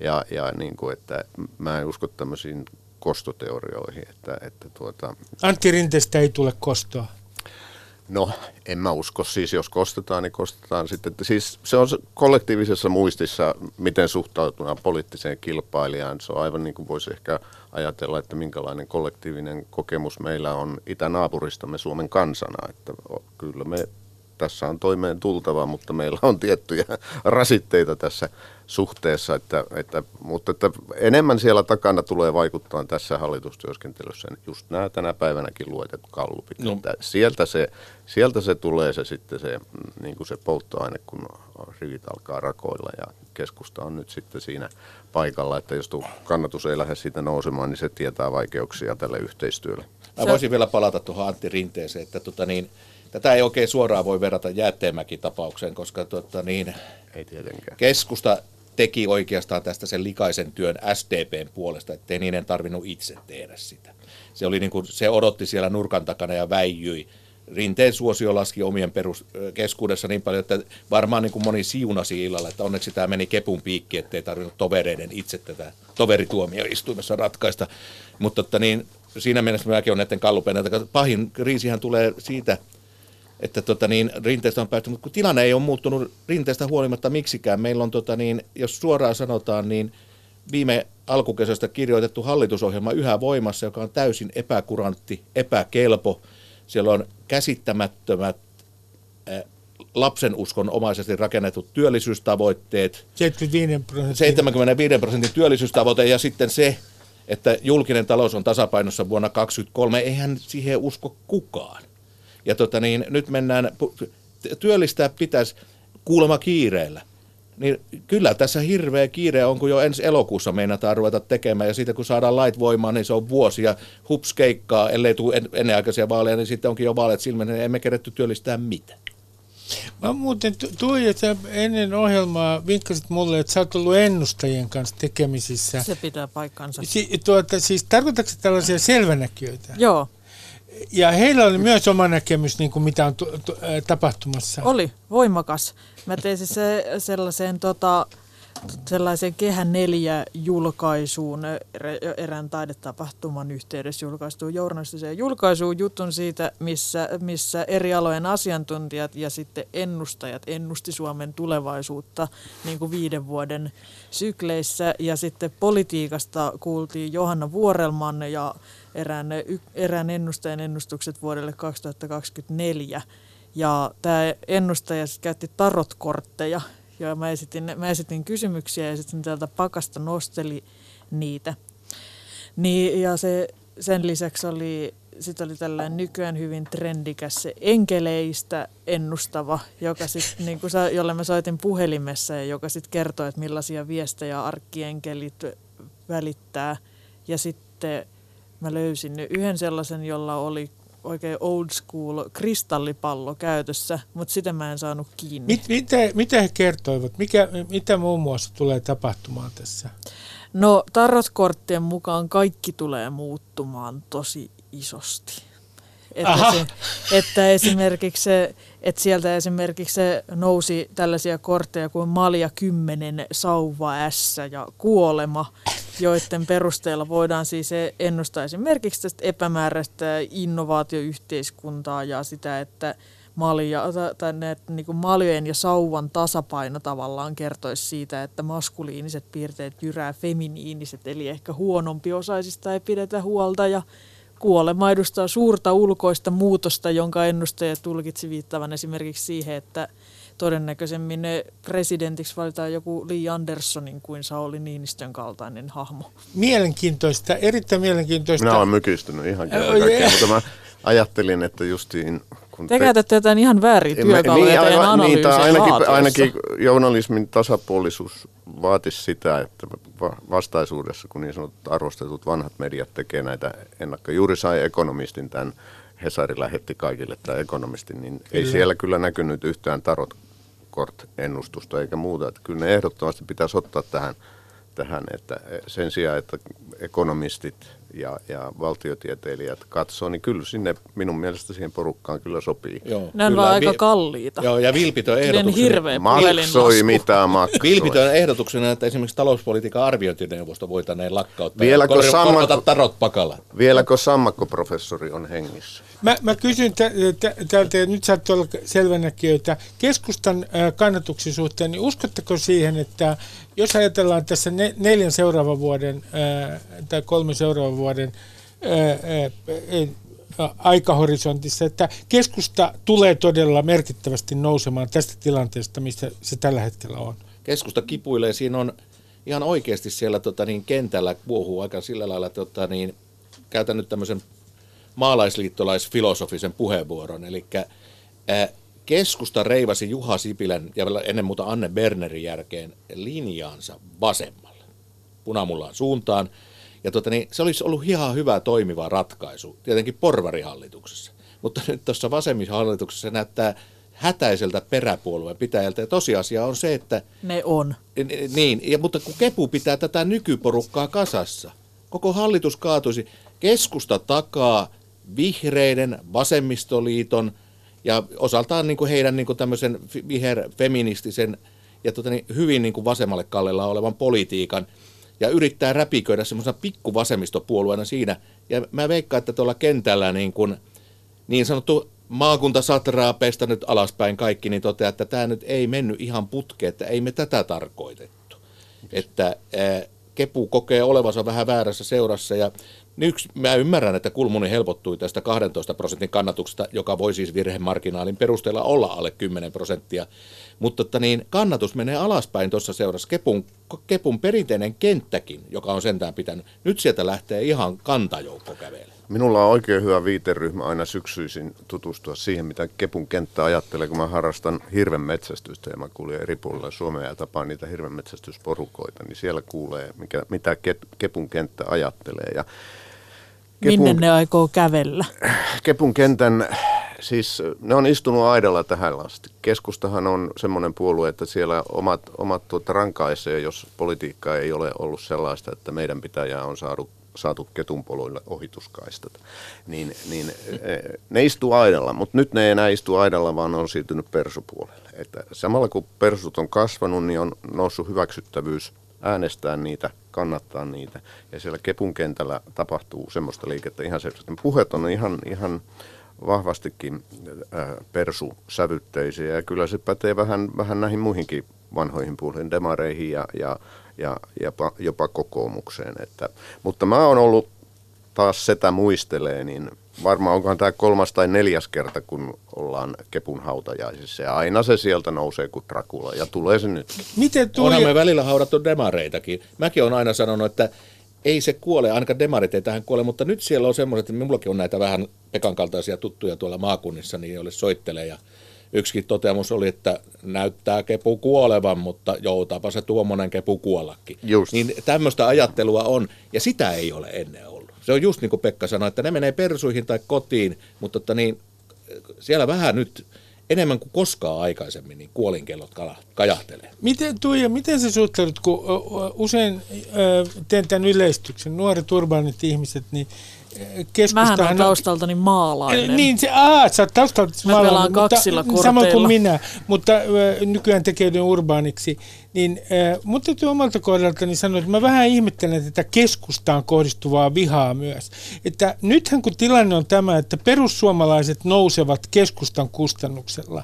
Ja, ja niin kuin, että mä en usko tämmöisiin kostoteorioihin, että, että tuota, Antti Rinteestä ei tule kostoa. No, en mä usko. Siis jos kostetaan, niin kostetaan sitten. Siis se on se kollektiivisessa muistissa, miten suhtaututaan poliittiseen kilpailijaan. Se on aivan niin kuin voisi ehkä ajatella, että minkälainen kollektiivinen kokemus meillä on itänaapuristamme Suomen kansana. Että kyllä me tässä on toimeen tultava, mutta meillä on tiettyjä <laughs> rasitteita tässä suhteessa, että, että, mutta että enemmän siellä takana tulee vaikuttaa tässä hallitustyöskentelyssä just nämä tänä päivänäkin luetetut kallupit. No. Että sieltä, se, sieltä se tulee se sitten se, niin kuin se polttoaine, kun rivit alkaa rakoilla ja keskusta on nyt sitten siinä paikalla, että jos tuo kannatus ei lähde siitä nousemaan, niin se tietää vaikeuksia tälle yhteistyölle. Mä voisin vielä palata tuohon Antti Rinteeseen, että tota niin, tätä ei oikein suoraan voi verrata Jäätteenmäki-tapaukseen, koska tota niin, Ei tietenkään. keskusta teki oikeastaan tästä sen likaisen työn SDPn puolesta, ettei niiden tarvinnut itse tehdä sitä. Se, oli niin kuin, se odotti siellä nurkan takana ja väijyi. Rinteen suosio laski omien perus, keskuudessa niin paljon, että varmaan niin kuin moni siunasi illalla, että onneksi tämä meni kepun piikki, ettei tarvinnut tovereiden itse tätä toverituomioistuimessa ratkaista. Mutta että niin, siinä mielessä mäkin olen näiden kallupeina, että pahin kriisihän tulee siitä, että tota niin, rinteestä on päästy, mutta kun tilanne ei ole muuttunut rinteestä huolimatta miksikään. Meillä on, tota niin, jos suoraan sanotaan, niin viime alkukesästä kirjoitettu hallitusohjelma yhä voimassa, joka on täysin epäkurantti, epäkelpo. Siellä on käsittämättömät äh, lapsenuskon omaisesti rakennetut työllisyystavoitteet, 75 prosenttia. 75 prosentin työllisyystavoite ja sitten se, että julkinen talous on tasapainossa vuonna 2023, eihän siihen usko kukaan. Ja tota niin, nyt mennään, työllistää pitäisi kuulemma kiireellä. Niin kyllä tässä hirveä kiire on, kun jo ensi elokuussa meinataan ruveta tekemään, ja siitä kun saadaan lait voimaan, niin se on vuosi, ja hups keikkaa, ellei tule en, ennenaikaisia vaaleja, niin sitten onkin jo vaaleet silmänä, niin emme keretty työllistää mitään. Mä muuten, tu- Tuija, sä ennen ohjelmaa vinkkasit mulle, että sä oot ollut ennustajien kanssa tekemisissä. Se pitää paikkansa. Si- tuota, siis tarkoitatko tällaisia selvänäkijöitä? Joo, Ja heillä oli myös oma näkemys, niin kuin mitä on tu- tu- äh, tapahtumassa. oli voimakas. Mä tein siis se, sellaiseen tota, sellaisen Kehä neljä julkaisuun, erä- erään taidetapahtuman yhteydessä julkaistuun journalistiseen julkaisuun jutun siitä, missä, missä eri alojen asiantuntijat ja sitten ennustajat ennusti Suomen tulevaisuutta niin kuin viiden vuoden sykleissä. Ja sitten politiikasta kuultiin Johanna Vuorelman ja erään, erään ennustajan ennustukset vuodelle 2024. Ja tämä ennustaja sit käytti tarotkortteja ja mä esitin, mä esitin kysymyksiä ja sitten täältä pakasta nosteli niitä. Niin, ja se, sen lisäksi oli, sit oli tällainen nykyään hyvin trendikäs se enkeleistä ennustava, joka sit, <laughs> niin kuin sa, jolle mä soitin puhelimessa ja joka sitten kertoi, että millaisia viestejä arkkienkelit välittää. Ja sitten mä löysin yhden sellaisen, jolla oli oikein old school kristallipallo käytössä, mutta sitä mä en saanut kiinni. Mit, mitä, mitä he kertoivat? Mikä, mitä muun muassa tulee tapahtumaan tässä? No tarotkorttien mukaan kaikki tulee muuttumaan tosi isosti. Että, se, että esimerkiksi se, että sieltä esimerkiksi se nousi tällaisia kortteja kuin Malja 10, Sauva S ja Kuolema, joiden perusteella voidaan siis ennustaa esimerkiksi tästä epämääräistä innovaatioyhteiskuntaa ja sitä, että malja, tai ne, niin kuin maljojen ja sauvan tasapaino tavallaan kertoisi siitä, että maskuliiniset piirteet jyrää feminiiniset, eli ehkä huonompi osaisista ei pidetä huolta ja kuolema edustaa suurta ulkoista muutosta, jonka ennustaja tulkitsi viittavan esimerkiksi siihen, että todennäköisemmin presidentiksi valitaan joku Lee Andersonin kuin Sauli Niinistön kaltainen hahmo. Mielenkiintoista, erittäin mielenkiintoista. Minä olen mykistynyt ihan kaikkea, mutta mä ajattelin, että justiin kun te, te käytätte jotain ihan väärin työkaluja niin, teidän niin, ainakin, ainakin journalismin tasapuolisuus vaatisi sitä, että vastaisuudessa, kun niin sanotut arvostetut vanhat mediat tekee näitä ennakkoja. Juuri sai ekonomistin tämän, Hesari lähetti kaikille tämä ekonomistin, niin kyllä. ei siellä kyllä näkynyt yhtään tarotkort-ennustusta eikä muuta. Että kyllä ne ehdottomasti pitäisi ottaa tähän, tähän että sen sijaan, että ekonomistit ja, ja valtiotieteilijät katsoo, niin kyllä sinne minun mielestä siihen porukkaan kyllä sopii. Joo, ne on kyllä. aika vi- kalliita. Joo, ja vilpitön ehdotuksena. hirveä Maksoi mitä maksoi. Vilpitön ehdotuksena, että esimerkiksi talouspolitiikan arviointineuvosto voitaneen lakkauttaa vieläkö ja sammakko, tarot pakala. Vieläkö sammakkoprofessori on hengissä? Mä, mä kysyn täältä, ja nyt saat olla selvänäkijöitä, keskustan kannatuksien suhteen, niin uskotteko siihen, että jos ajatellaan tässä neljän seuraavan vuoden tai kolmen seuraavan vuoden aikahorisontissa, että keskusta tulee todella merkittävästi nousemaan tästä tilanteesta, missä se tällä hetkellä on. Keskusta kipuilee, siinä on ihan oikeasti siellä tota, niin, kentällä kuohuu aika sillä lailla, tota, niin, käytän nyt tämmöisen maalaisliittolaisfilosofisen puheenvuoron, eli keskusta reivasi Juha Sipilän ja ennen muuta Anne Bernerin jälkeen linjaansa vasemmalle, punamullaan suuntaan. Ja tota, niin, se olisi ollut ihan hyvä toimiva ratkaisu, tietenkin porvarihallituksessa. Mutta nyt tuossa vasemmihallituksessa näyttää hätäiseltä peräpuolueen pitäjältä. Ja tosiasia on se, että... Ne on. Niin, ja, mutta kun Kepu pitää tätä nykyporukkaa kasassa, koko hallitus kaatuisi. Keskusta takaa vihreiden, vasemmistoliiton ja osaltaan niin kuin heidän niin kuin tämmöisen viherfeministisen ja tota niin, hyvin niin kuin vasemmalle kallella olevan politiikan ja yrittää räpiköidä semmoisena pikkuvasemmistopuolueena siinä. Ja mä veikkaan, että tuolla kentällä niin, kuin, niin sanottu maakuntasatraapeista nyt alaspäin kaikki, niin toteaa, että tämä nyt ei mennyt ihan putkeen, että ei me tätä tarkoitettu. Että ää, Kepu kokee olevansa vähän väärässä seurassa ja Yksi, mä ymmärrän, että Kulmuni helpottui tästä 12 prosentin kannatuksesta, joka voi siis virhemarginaalin perusteella olla alle 10 prosenttia. Mutta että niin, kannatus menee alaspäin tuossa seurassa. Kepun, Kepun perinteinen kenttäkin, joka on sentään pitänyt, nyt sieltä lähtee ihan kantajoukko kävelemään. Minulla on oikein hyvä viiteryhmä aina syksyisin tutustua siihen, mitä Kepun kenttä ajattelee, kun mä harrastan hirvenmetsästystä ja mä kuulin eri puolilla Suomea ja tapaan niitä hirvenmetsästysporukoita, niin siellä kuulee, mikä, mitä Kepun kenttä ajattelee. Ja Kepun, Minne ne aikoo kävellä? Kepun kentän, siis ne on istunut aidalla tähän asti. Keskustahan on semmoinen puolue, että siellä omat, omat tuota rankaisee, jos politiikka ei ole ollut sellaista, että meidän pitäjää on saatu, saatu ketunpoluille ohituskaistat. Niin, niin e, ne istuu aidalla, mutta nyt ne ei enää istu aidalla, vaan on siirtynyt persupuolelle. Että samalla kun persut on kasvanut, niin on noussut hyväksyttävyys äänestää niitä, kannattaa niitä. Ja siellä Kepun kentällä tapahtuu semmoista liikettä ihan selvästi. Puheet on ihan, ihan vahvastikin äh, persusävytteisiä ja kyllä se pätee vähän, vähän näihin muihinkin vanhoihin puoliin, demareihin ja, ja, ja jopa, jopa kokoomukseen. Että, mutta mä oon ollut taas sitä muistelee, niin varmaan onkohan tämä kolmas tai neljäs kerta, kun ollaan Kepun hautajaisissa. Ja aina se sieltä nousee kuin Dracula, ja tulee se nyt. Miten tuli? Onhan me välillä haudattu demareitakin. Mäkin olen aina sanonut, että ei se kuole, ainakaan demarit ei tähän kuole, mutta nyt siellä on semmoiset, että minullakin on näitä vähän Pekan kaltaisia tuttuja tuolla maakunnissa, niin joille soittelee ja yksikin toteamus oli, että näyttää kepu kuolevan, mutta joutaapa se tuommoinen kepu kuollakin. Just. Niin tämmöistä ajattelua on, ja sitä ei ole ennen ollut. Se on just niin kuin Pekka sanoi, että ne menee persuihin tai kotiin, mutta että niin, siellä vähän nyt enemmän kuin koskaan aikaisemmin niin kuolinkellot kala- kajahtelee. Miten, Tuija, miten sä suhtaudut, kun usein teen tämän yleistyksen, nuoret urbaanit ihmiset, niin ö, Mähän keskustahan on taustaltani maalainen. Niin, se, aa, sä oot taustalta Mä pelaan kaksilla mutta, Samoin kuin korteilla. minä, mutta nykyään tekeydyn urbaaniksi. Niin, äh, mutta täytyy omalta kohdaltani sanoa, että mä vähän ihmettelen tätä keskustaan kohdistuvaa vihaa myös. Että nythän kun tilanne on tämä, että perussuomalaiset nousevat keskustan kustannuksella.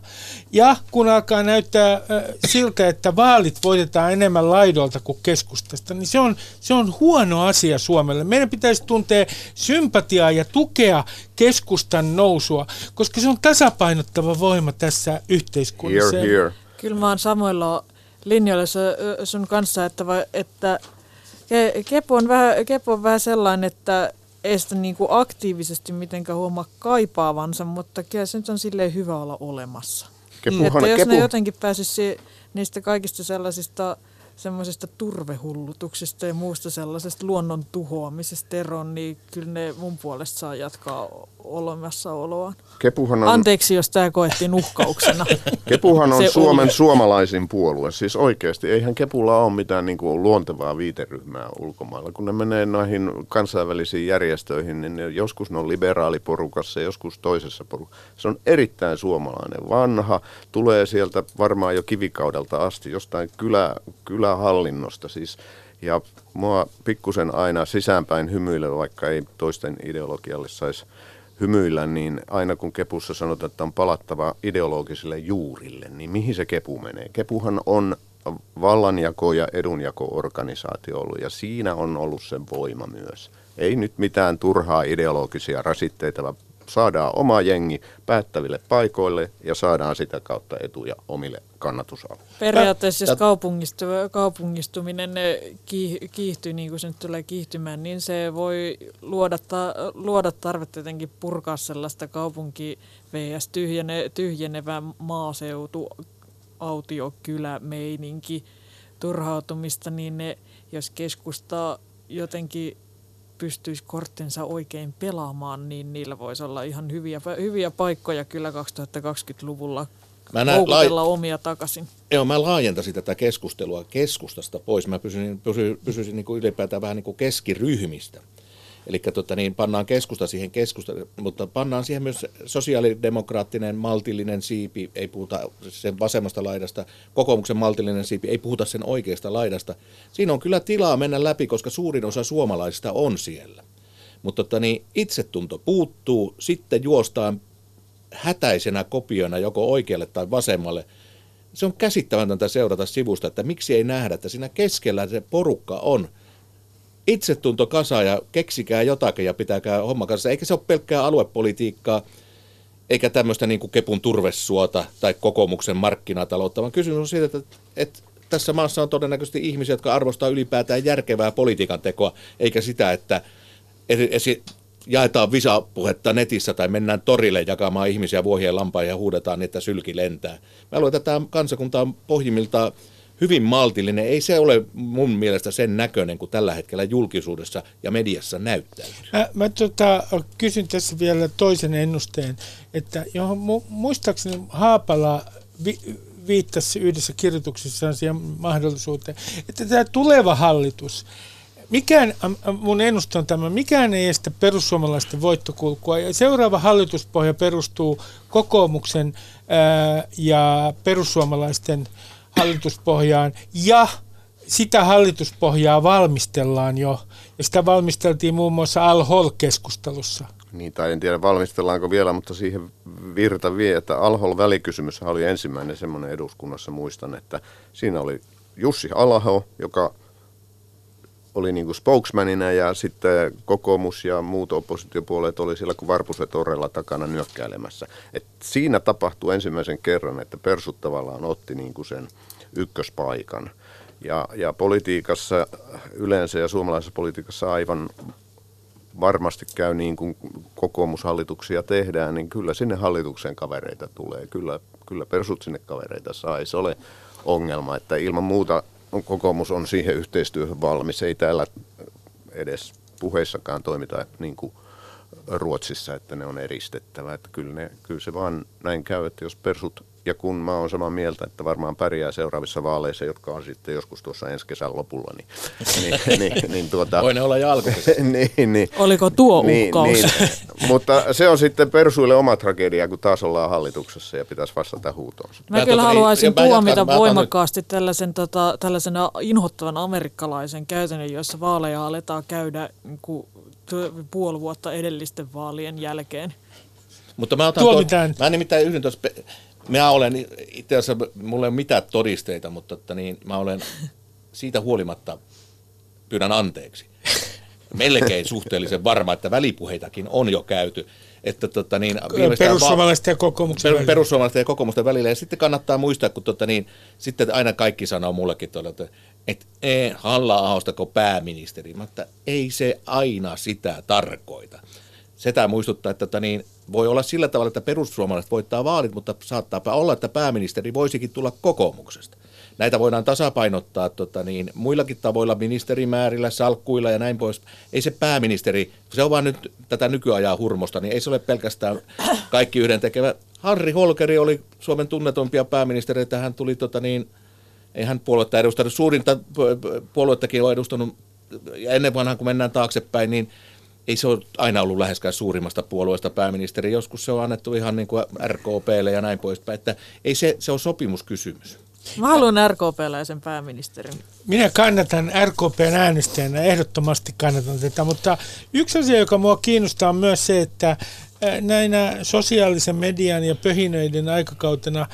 Ja kun alkaa näyttää äh, siltä, että vaalit voitetaan enemmän laidolta kuin keskustasta, niin se on, se on huono asia Suomelle. Meidän pitäisi tuntea sympatiaa ja tukea keskustan nousua, koska se on tasapainottava voima tässä yhteiskunnassa. Here, here. Kyllä mä oon samoilla linjoilla su- sun kanssa, että, va, että ke- kepu, on vähän, kepu on vähän sellainen, että ei sitä niinku aktiivisesti mitenkään huomaa kaipaavansa, mutta kyllä se nyt on silleen hyvä olla olemassa. Kepuhan, että jos kepu, ne jotenkin pääsisi niistä kaikista sellaisista semmoisesta turvehullutuksesta ja muusta sellaisesta luonnon tuhoamisesta eroon, niin kyllä ne mun puolesta saa jatkaa olemassaoloaan. kepuhan on, Anteeksi, jos tämä koettiin uhkauksena. <laughs> Kepuhan on Se Suomen oli. suomalaisin puolue. Siis oikeasti, eihän Kepulla ole mitään niin kuin luontevaa viiteryhmää ulkomailla. Kun ne menee noihin kansainvälisiin järjestöihin, niin ne, joskus ne on liberaaliporukassa, joskus toisessa porukassa. Se on erittäin suomalainen, vanha, tulee sieltä varmaan jo kivikaudelta asti, jostain kylä, kylähallinnosta siis. Ja mua pikkusen aina sisäänpäin hymyillä, vaikka ei toisten ideologialle saisi hymyillä, niin aina kun kepussa sanotaan, että on palattava ideologisille juurille, niin mihin se kepu menee? Kepuhan on vallanjako- ja edunjako-organisaatio ollut, ja siinä on ollut sen voima myös. Ei nyt mitään turhaa ideologisia rasitteita, vaan saadaan oma jengi päättäville paikoille ja saadaan sitä kautta etuja omille kannatusalueille. Periaatteessa jos kaupungistu, kaupungistuminen eh, kiih- kiihtyy niin kuin se nyt tulee kiihtymään, niin se voi luoda, ta- luoda tarvetta jotenkin purkaa sellaista kaupunki vs. Tyhjene, tyhjenevä maaseutu, autiokylä, meininki, turhautumista, niin ne, jos keskusta jotenkin pystyisi korttensa oikein pelaamaan, niin niillä voisi olla ihan hyviä, hyviä paikkoja kyllä 2020-luvulla Mä näen houkutella omia takaisin. Joo, mä laajentaisin tätä keskustelua keskustasta pois. Mä pysyisin, pysyisin, pysyisin niin kuin ylipäätään vähän niin kuin keskiryhmistä. Eli tota, niin pannaan keskusta siihen keskusta, mutta pannaan siihen myös sosiaalidemokraattinen maltillinen siipi, ei puhuta sen vasemmasta laidasta, kokoomuksen maltillinen siipi, ei puhuta sen oikeasta laidasta. Siinä on kyllä tilaa mennä läpi, koska suurin osa suomalaisista on siellä. Mutta tota, niin itsetunto puuttuu, sitten juostaan hätäisenä kopiona joko oikealle tai vasemmalle. Se on käsittämätöntä seurata sivusta, että miksi ei nähdä, että siinä keskellä se porukka on itsetunto kasa ja keksikää jotakin ja pitäkää homma kanssa. Eikä se ole pelkkää aluepolitiikkaa, eikä tämmöistä niin kuin kepun turvesuota tai kokoomuksen markkinataloutta, vaan kysymys on siitä, että, että tässä maassa on todennäköisesti ihmisiä, jotka arvostaa ylipäätään järkevää politiikan tekoa, eikä sitä, että esi- jaetaan visapuhetta netissä tai mennään torille jakamaan ihmisiä vuohien lampaan ja huudetaan, että sylki lentää. Mä luulen, että tämä kansakunta on pohjimmiltaan hyvin maltillinen. Ei se ole mun mielestä sen näköinen kuin tällä hetkellä julkisuudessa ja mediassa näyttää. Mä, mä tota, kysyn tässä vielä toisen ennusteen, että johon mu, muistaakseni Haapala vi, viittasi yhdessä kirjoituksessaan siihen mahdollisuuteen, että tämä tuleva hallitus, mikään, mun ennuste on tämä, mikään ei estä perussuomalaisten voittokulkua. Ja seuraava hallituspohja perustuu kokoomuksen ää, ja perussuomalaisten hallituspohjaan ja sitä hallituspohjaa valmistellaan jo. Ja sitä valmisteltiin muun muassa Al-Hol-keskustelussa. Niin, tai en tiedä valmistellaanko vielä, mutta siihen virta vie, että Alhol välikysymys oli ensimmäinen semmoinen eduskunnassa, muistan, että siinä oli Jussi Alho, joka oli niin kuin spokesmanina ja sitten kokoomus ja muut oppositiopuolet oli siellä kuin varpuset orrella takana nyökkäilemässä. Et siinä tapahtui ensimmäisen kerran, että persut tavallaan otti niin kuin sen ykköspaikan. Ja, ja politiikassa yleensä ja suomalaisessa politiikassa aivan varmasti käy niin kuin kokoomushallituksia tehdään, niin kyllä sinne hallituksen kavereita tulee. Kyllä, kyllä persut sinne kavereita saa. Ei se ole ongelma, että ilman muuta kokoomus on siihen yhteistyöhön valmis. Ei täällä edes puheissakaan toimita niin kuin Ruotsissa, että ne on eristettävä. Että kyllä, ne, kyllä se vaan näin käy, että jos persut ja kun mä oon samaa mieltä, että varmaan pärjää seuraavissa vaaleissa, jotka on sitten joskus tuossa ensi kesän lopulla, niin, niin, <laughs> niin, niin tuota... Voi ne olla jo <laughs> niin, niin, Oliko tuo niin, uhkaus? Niin, <laughs> mutta se on sitten persuille oma tragedia, kun taas ollaan hallituksessa ja pitäisi vastata huutoon. Mä, mä kyllä tota, haluaisin niin, tuomita voimakkaasti tällaisen, tota, tällaisen inhottavan amerikkalaisen käytännön, jossa vaaleja aletaan käydä niin kuin, puoli vuotta edellisten vaalien jälkeen. Mutta mä otan tuon, mä nimittäin yhden tuossa Mä olen, itse asiassa mulla ei ole mitään todisteita, mutta että niin, mä olen siitä huolimatta, pyydän anteeksi, melkein suhteellisen varma, että välipuheitakin on jo käyty. Että, tota, niin, perussuomalaisten ja kokoomuksen per, Perussuomalaisten ja kokoomuksen välillä. Ja sitten kannattaa muistaa, kun tota, niin, sitten aina kaikki sanoo mullekin tuolla, että, että ei halla kun pääministeri. Mutta ei se aina sitä tarkoita. Sitä muistuttaa, että tota, niin, voi olla sillä tavalla, että perussuomalaiset voittaa vaalit, mutta saattaa olla, että pääministeri voisikin tulla kokoomuksesta. Näitä voidaan tasapainottaa tota niin, muillakin tavoilla, ministerimäärillä, salkkuilla ja näin pois. Ei se pääministeri, se on vaan nyt tätä nykyajaa hurmosta, niin ei se ole pelkästään kaikki yhden tekevä. Harri Holkeri oli Suomen tunnetumpia pääministeriä, hän tuli, tota niin, ei hän puoluetta edustanut, suurinta puoluettakin on edustanut, ja ennen vanhaan kun mennään taaksepäin, niin ei se ole aina ollut läheskään suurimmasta puolueesta pääministeri. Joskus se on annettu ihan niin kuin RKPlle ja näin poispäin. Että ei se, se on sopimuskysymys. Mä haluan RKP-läisen pääministerin. Minä kannatan RKPn äänestäjänä, ehdottomasti kannatan tätä, mutta yksi asia, joka mua kiinnostaa on myös se, että näinä sosiaalisen median ja pöhinöiden aikakautena,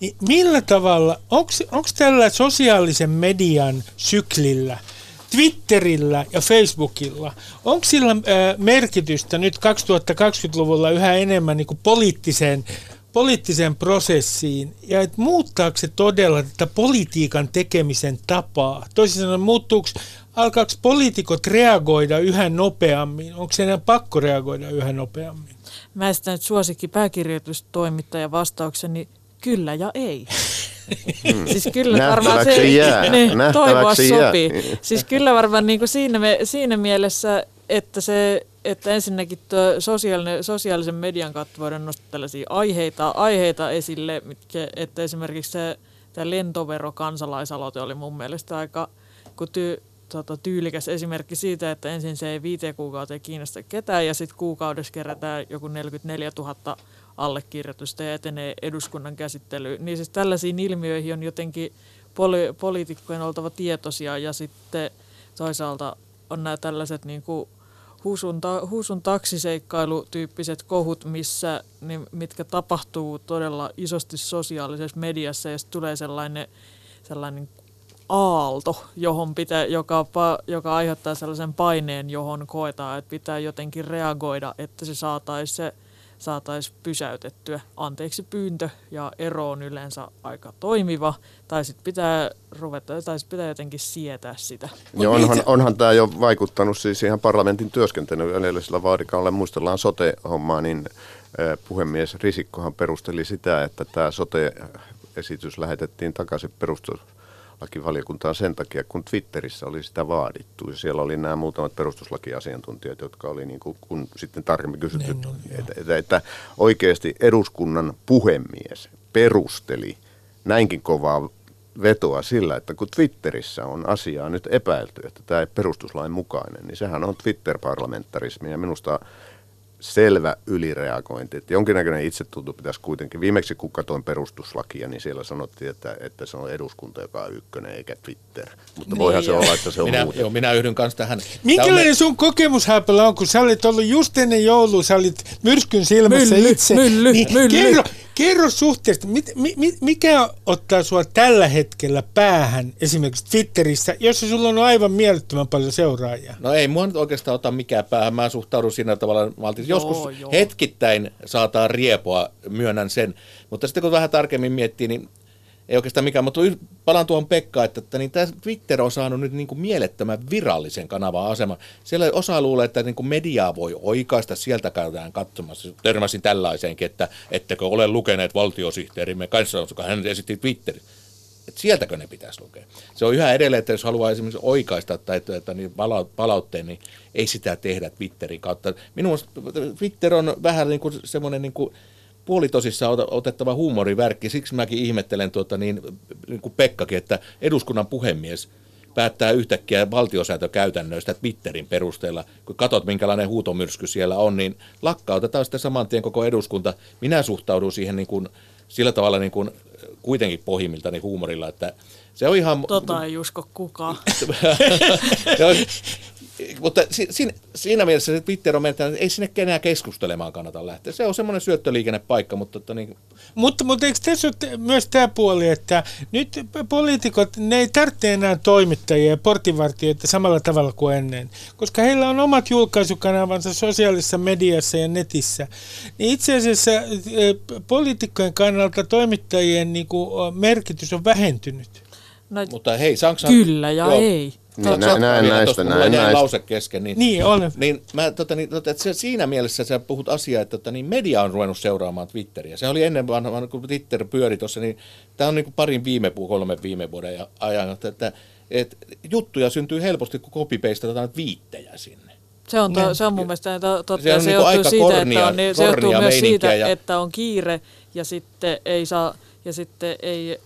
niin millä tavalla, onko tällä sosiaalisen median syklillä – Twitterillä ja Facebookilla, onko sillä merkitystä nyt 2020-luvulla yhä enemmän niin kuin poliittiseen, poliittiseen prosessiin ja että muuttaako se todella tätä politiikan tekemisen tapaa? Toisin sanoen, muuttuuko, alkaako poliitikot reagoida yhä nopeammin? Onko se enää pakko reagoida yhä nopeammin? Mä esitän nyt suosikki pääkirjoitustoimittajan vastaukseni kyllä ja ei. <laughs> Mm. Siis kyllä varmaan se, jää. <laughs> Niin, toivoa sopii. Jää. Siis kyllä varmaan niin kuin siinä, me, siinä mielessä, että se että ensinnäkin tuo sosiaalinen, sosiaalisen median kautta voidaan nostaa tällaisia aiheita, aiheita esille, mitkä, että esimerkiksi se, tämä lentovero kansalaisaloite oli mun mielestä aika kun ty, tota, tyylikäs esimerkki siitä, että ensin se ei viiteen kuukauteen kiinnosta ketään ja sitten kuukaudessa kerätään joku 44 000 allekirjoitusta ja etenee eduskunnan käsittelyyn. Niin siis tällaisiin ilmiöihin on jotenkin poli- poliitikkojen oltava tietoisia ja sitten toisaalta on nämä tällaiset niin kuin husun, ta- husun taksiseikkailutyyppiset kohut, missä, niin, mitkä tapahtuu todella isosti sosiaalisessa mediassa ja tulee sellainen, sellainen aalto, johon pitää, joka, joka aiheuttaa sellaisen paineen, johon koetaan, että pitää jotenkin reagoida, että se saataisiin se saataisiin pysäytettyä. Anteeksi pyyntö ja ero on yleensä aika toimiva, tai sitten pitää ruveta, tai sit pitää jotenkin sietää sitä. Ja onhan, onhan tämä jo vaikuttanut siis ihan parlamentin työskentelyyn edellisellä vaadikaudella. Muistellaan sote-hommaa, niin puhemies Risikkohan perusteli sitä, että tämä sote-esitys lähetettiin takaisin perustus perustuslakivaliokuntaan sen takia, kun Twitterissä oli sitä vaadittu. Ja siellä oli nämä muutamat perustuslakiasiantuntijat, jotka oli niin kuin, kun sitten tarkemmin kysytty, niin, no, että, että, että oikeasti eduskunnan puhemies perusteli näinkin kovaa vetoa sillä, että kun Twitterissä on asiaa nyt epäilty, että tämä ei perustuslain mukainen, niin sehän on Twitter-parlamentarismi ja minusta selvä ylireagointi. Että jonkinnäköinen itsetunto pitäisi kuitenkin. Viimeksi kun katsoin perustuslakia, niin siellä sanottiin, että, että se on eduskunta, joka on ykkönen, eikä Twitter. Mutta niin voihan se olla, että se on minä, muuta. Joo, minä yhdyn kanssa tähän. Minkälainen sun kokemus Haapala on, kun sä olit ollut just ennen joulua, sä olit myrskyn silmässä mylly, itse. Mylly, niin mylly. Kerro, Kerro suhteesta, mit, mi, mikä ottaa sinua tällä hetkellä päähän esimerkiksi Twitterissä, jossa sulla on aivan mielettömän paljon seuraajia? No ei mua nyt oikeastaan ota mikään päähän. Mä suhtaudun siinä tavalla, maltin. joskus joo. hetkittäin saataan riepoa, myönnän sen. Mutta sitten kun vähän tarkemmin miettii, niin ei oikeastaan mikään, mutta palaan tuohon Pekkaan, että, että niin tämä Twitter on saanut nyt niin kuin mielettömän virallisen kanavan aseman. Siellä osa luulee, että niin kuin mediaa voi oikaista, sieltä käydään katsomassa. Törmäsin tällaiseenkin, että ettekö ole lukeneet valtiosihteerimme kanssa, koska hän esitti Twitterissä että sieltäkö ne pitäisi lukea. Se on yhä edelleen, että jos haluaa esimerkiksi oikaista tai että, että niin palautteen, niin ei sitä tehdä Twitterin kautta. Minun Twitter on vähän niin kuin semmoinen niin kuin puolitosissa otettava huumorivärkki. Siksi mäkin ihmettelen tuota niin, niin kuin Pekkakin, että eduskunnan puhemies päättää yhtäkkiä valtiosääntökäytännöistä Twitterin perusteella. Kun katsot, minkälainen huutomyrsky siellä on, niin lakkautetaan sitten saman tien koko eduskunta. Minä suhtaudun siihen niin kuin, sillä tavalla niin kuin kuitenkin pohjimmiltani huumorilla, että se on ihan... Tota ei usko kukaan. <laughs> mutta siinä, siinä mielessä se Twitter on mennyt, ei sinne kenään keskustelemaan kannata lähteä. Se on semmoinen syöttöliikennepaikka, mutta... Että niin... mutta, mutta eikö tässä ole myös tämä puoli, että nyt poliitikot, ne ei tarvitse enää toimittajia ja portinvartijoita samalla tavalla kuin ennen, koska heillä on omat julkaisukanavansa sosiaalisessa mediassa ja netissä. Niin itse asiassa poliitikkojen kannalta toimittajien niin kuin, merkitys on vähentynyt. No, mutta hei, Saksa... Kyllä ja joo. ei. Niin, nä, näin näistä, näin näistä. lause kesken. Niin, niin on. Niin, mä, tota, niin, tota, että siinä mielessä sä puhut asiaa, että tota, niin media on ruvennut seuraamaan Twitteriä. Se oli ennen vanha, kun Twitter pyöri tuossa, niin tämä on niin kuin parin viime, kolmen viime vuoden ajan, että, että, että juttuja syntyy helposti, kun copy-pastetaan viittejä sinne. Se on, to, niin. se on mun mielestä totta. Se, on se niin johtuu siitä, kornia, että on, niin, se johtuu myös siitä, ja... että on kiire ja sitten ei saa, ja sitten ei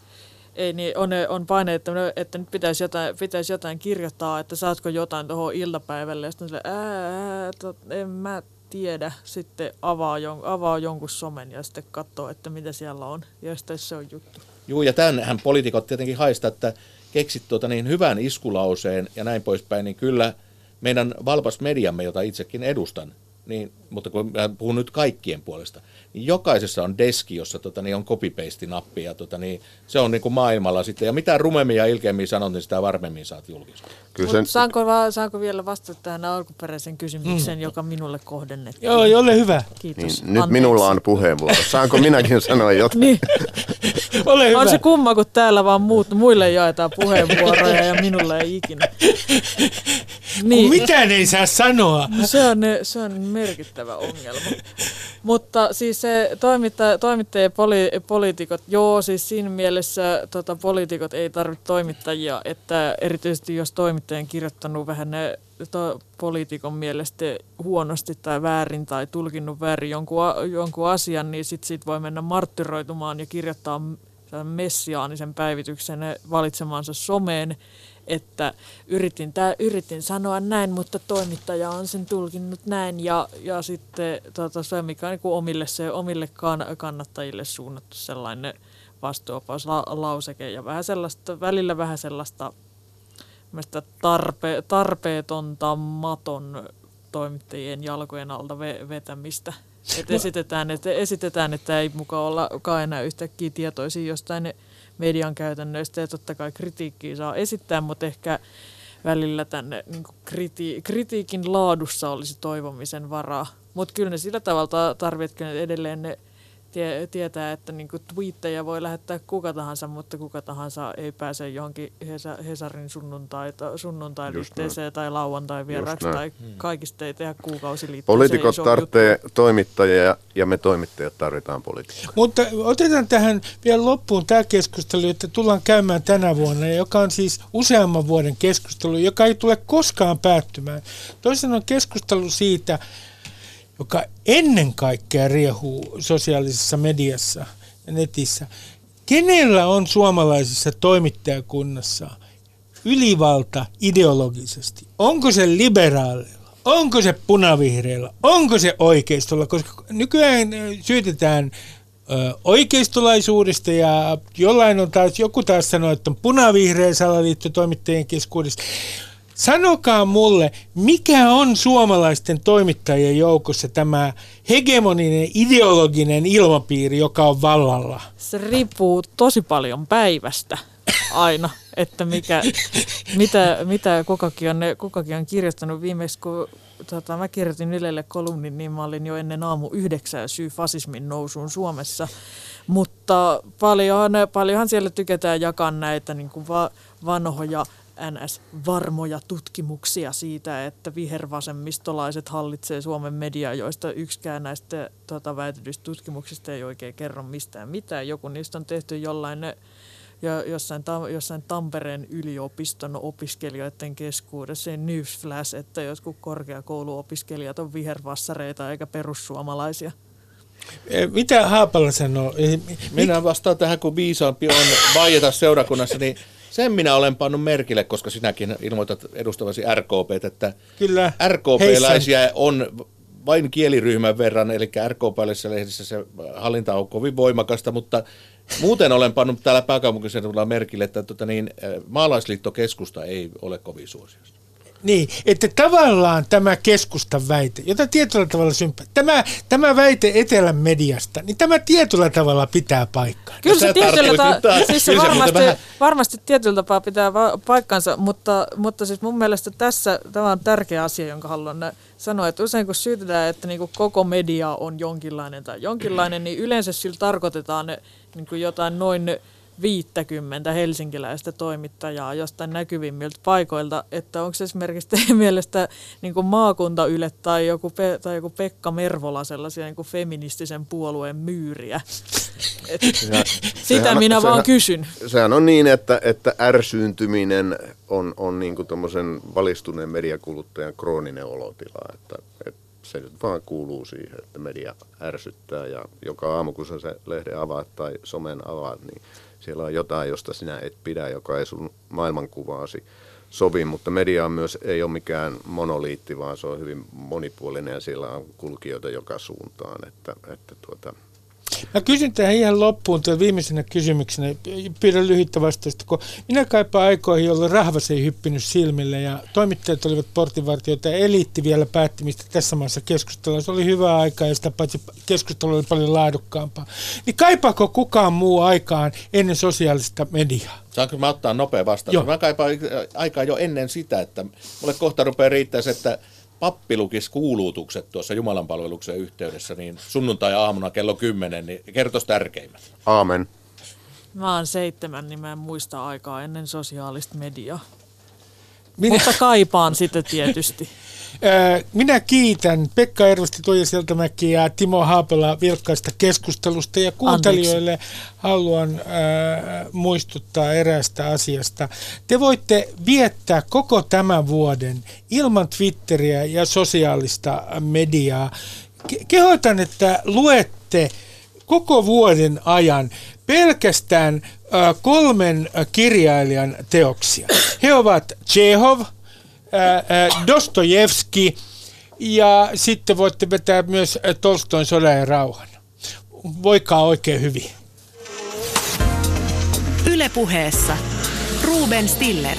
ei, niin on, on paine, että, että nyt pitäisi jotain, pitäisi jotain kirjoittaa, että saatko jotain tuohon iltapäivälle. Ja sitten sille, ää, tot, en mä tiedä. Sitten avaa, jon, avaa jonkun somen ja sitten katsoo, että mitä siellä on. Ja sitten se on juttu. Joo, ja tämänhän poliitikot tietenkin haistaa, että keksit tuota niin hyvän iskulauseen ja näin poispäin, niin kyllä meidän valpas mediamme, jota itsekin edustan, niin, mutta kun mä puhun nyt kaikkien puolesta, niin jokaisessa on deski, jossa tota, niin on copy-paste-nappi ja tota, niin se on niin kuin maailmalla sitten. Ja mitä rumemmin ja ilkeämmin sanot, niin sitä varmemmin saat julkisuutta. sen... saanko, va- saanko vielä vastata tähän alkuperäisen kysymykseen, mm. joka minulle kohdennettiin? Joo, ole hyvä. Kiitos. Niin, nyt minulla on puheenvuoro. Saanko minäkin sanoa <laughs> jotain? niin. <laughs> ole hyvä. On se kumma, kun täällä vaan muut, muille jaetaan puheenvuoroja ja minulle ei ikinä. Niin. Kun mitään ei saa sanoa. No se on, se on merkittävä ongelma. Mutta siis se toimittaja, toimittajien poli, poliitikot, joo, siis siinä mielessä tota, poliitikot ei tarvitse toimittajia, että erityisesti jos toimittaja on kirjoittanut vähän ne to, poliitikon mielestä huonosti tai väärin tai tulkinnut väärin jonkun, jonkun asian, niin sitten sit voi mennä marttyroitumaan ja kirjoittaa messiaanisen päivityksen valitsemaansa someen, että yritin, tää, yritin sanoa näin, mutta toimittaja on sen tulkinnut näin ja, ja sitten tota, se, mikä on niin omille, se, omille kan, kannattajille suunnattu sellainen vastuopauslauseke ja vähän sellaista, välillä vähän sellaista tarpe, tarpeetonta maton toimittajien jalkojen alta vetämistä. Että esitetään, että, esitetään, että ei mukaan olla enää yhtäkkiä tietoisia jostain median käytännöistä ja totta kai kritiikkiä saa esittää, mutta ehkä välillä tänne niin kriti- kritiikin laadussa olisi toivomisen varaa. Mutta kyllä ne sillä tavalla tarvitsevat edelleen ne tie, tietää, että niin twiittejä voi lähettää kuka tahansa, mutta kuka tahansa ei pääse johonkin Hesa, Hesarin sunnuntai, sunnuntai tai lauantai vieraksi tai hmm. kaikista ei tehdä kuukausiliitteeseen. Poliitikot tarvitsee toimittajia ja me toimittajat tarvitaan poliitikkoja. Mutta otetaan tähän vielä loppuun tämä keskustelu, että tullaan käymään tänä vuonna, joka on siis useamman vuoden keskustelu, joka ei tule koskaan päättymään. Toisin on keskustelu siitä, joka ennen kaikkea riehuu sosiaalisessa mediassa ja netissä. Kenellä on suomalaisessa toimittajakunnassa ylivalta ideologisesti? Onko se liberaaleilla? Onko se punavihreillä? Onko se oikeistolla? Koska nykyään syytetään oikeistolaisuudesta ja jollain on taas, joku taas sanoo, että on punavihreä salaliitto toimittajien keskuudesta. Sanokaa mulle, mikä on suomalaisten toimittajien joukossa tämä hegemoninen ideologinen ilmapiiri, joka on vallalla? Se riippuu tosi paljon päivästä aina, että mikä, mitä, mitä kukakin, on, kukakin on kirjoittanut viimeksi, kun tota, mä kirjoitin Ylelle kolumnin, niin mä olin jo ennen aamu yhdeksää syy fasismin nousuun Suomessa. Mutta paljonhan, paljonhan siellä tykätään jakaa näitä niin kuin va, vanhoja NS-varmoja tutkimuksia siitä, että vihervasemmistolaiset hallitsee Suomen mediaa, joista yksikään näistä tota, väitetyistä tutkimuksista ei oikein kerro mistään mitään. Joku niistä on tehty jollain ja jossain, jossain Tampereen yliopiston opiskelijoiden keskuudessa se newsflash, että jotkut korkeakouluopiskelijat on vihervassareita eikä perussuomalaisia. E, mitä Haapala sanoo? Minä vastaan tähän, kun viisaampi on vaieta seurakunnassa, niin sen minä olen pannut merkille, koska sinäkin ilmoitat edustavasi RKP, että Kyllä. RKP-läisiä on vain kieliryhmän verran, eli RKP-läisissä lehdissä se hallinta on kovin voimakasta, mutta muuten olen pannut täällä pääkaupunkiseudulla merkille, että tota niin, maalaisliittokeskusta ei ole kovin suosiosta. Niin, että tavallaan tämä keskustan väite, jota tietyllä tavalla sympää, tämä, tämä väite etelän mediasta, niin tämä tietyllä tavalla pitää paikkaa. Kyllä se, tietyllä ta- siis se varmasti, vähän... varmasti tietyllä tapaa pitää va- paikkansa, mutta, mutta siis mun mielestä tässä tämä on tärkeä asia, jonka haluan sanoa, että usein kun syytetään, että niin kuin koko media on jonkinlainen tai jonkinlainen, niin yleensä sillä tarkoitetaan niin kuin jotain noin 50 helsinkiläistä toimittajaa jostain näkyvimmiltä paikoilta, että onko esimerkiksi teidän <laughs> mielestä niin kuin maakuntayle tai joku, Pe- tai joku Pekka Mervola sellaisia niin kuin feministisen puolueen myyriä? Et, sehän, sitä sehän, minä sehän, vaan kysyn. Sehän on niin, että, että ärsyyntyminen on, on niin kuin valistuneen mediakuluttajan krooninen olotila, että, että se nyt vaan kuuluu siihen, että media ärsyttää ja joka aamu kun sä se lehden avaat tai somen avaat, niin siellä on jotain, josta sinä et pidä, joka ei sun maailmankuvaasi sovi, mutta media on myös, ei ole mikään monoliitti, vaan se on hyvin monipuolinen ja siellä on kulkijoita joka suuntaan, että, että tuota, Mä kysyn tähän ihan loppuun tuon viimeisenä kysymyksenä, pyydän lyhyttä vastausta, kun minä kaipaan aikoihin, jolloin rahvas ei hyppinyt silmille ja toimittajat olivat portinvartijoita ja eliitti vielä päätti, mistä tässä maassa keskustellaan. Se oli hyvä aika ja sitä paitsi keskustelu oli paljon laadukkaampaa. Niin kaipaako kukaan muu aikaan ennen sosiaalista mediaa? Saanko mä ottaa nopea vastaus? Mä kaipaan aikaa jo ennen sitä, että mulle kohta rupeaa riittää se, että pappi lukisi kuulutukset tuossa Jumalanpalveluksen yhteydessä, niin sunnuntai-aamuna kello 10, niin kertoisi tärkeimmät. Aamen. Mä oon seitsemän, niin mä en muista aikaa ennen sosiaalista mediaa. Minä... Mutta kaipaan sitä tietysti. <laughs> Minä kiitän Pekka Ervasti, Tuija Seltämäki ja Timo Haapela vilkkaista keskustelusta ja kuuntelijoille Anteeksi. haluan äh, muistuttaa eräästä asiasta. Te voitte viettää koko tämän vuoden ilman Twitteriä ja sosiaalista mediaa. Kehotan, että luette koko vuoden ajan pelkästään kolmen kirjailijan teoksia. He ovat Chekhov, Dostojevski ja sitten voitte vetää myös Tolstoin sodan ja rauhan. Voikaa oikein hyvin. Ylepuheessa Ruben Stiller.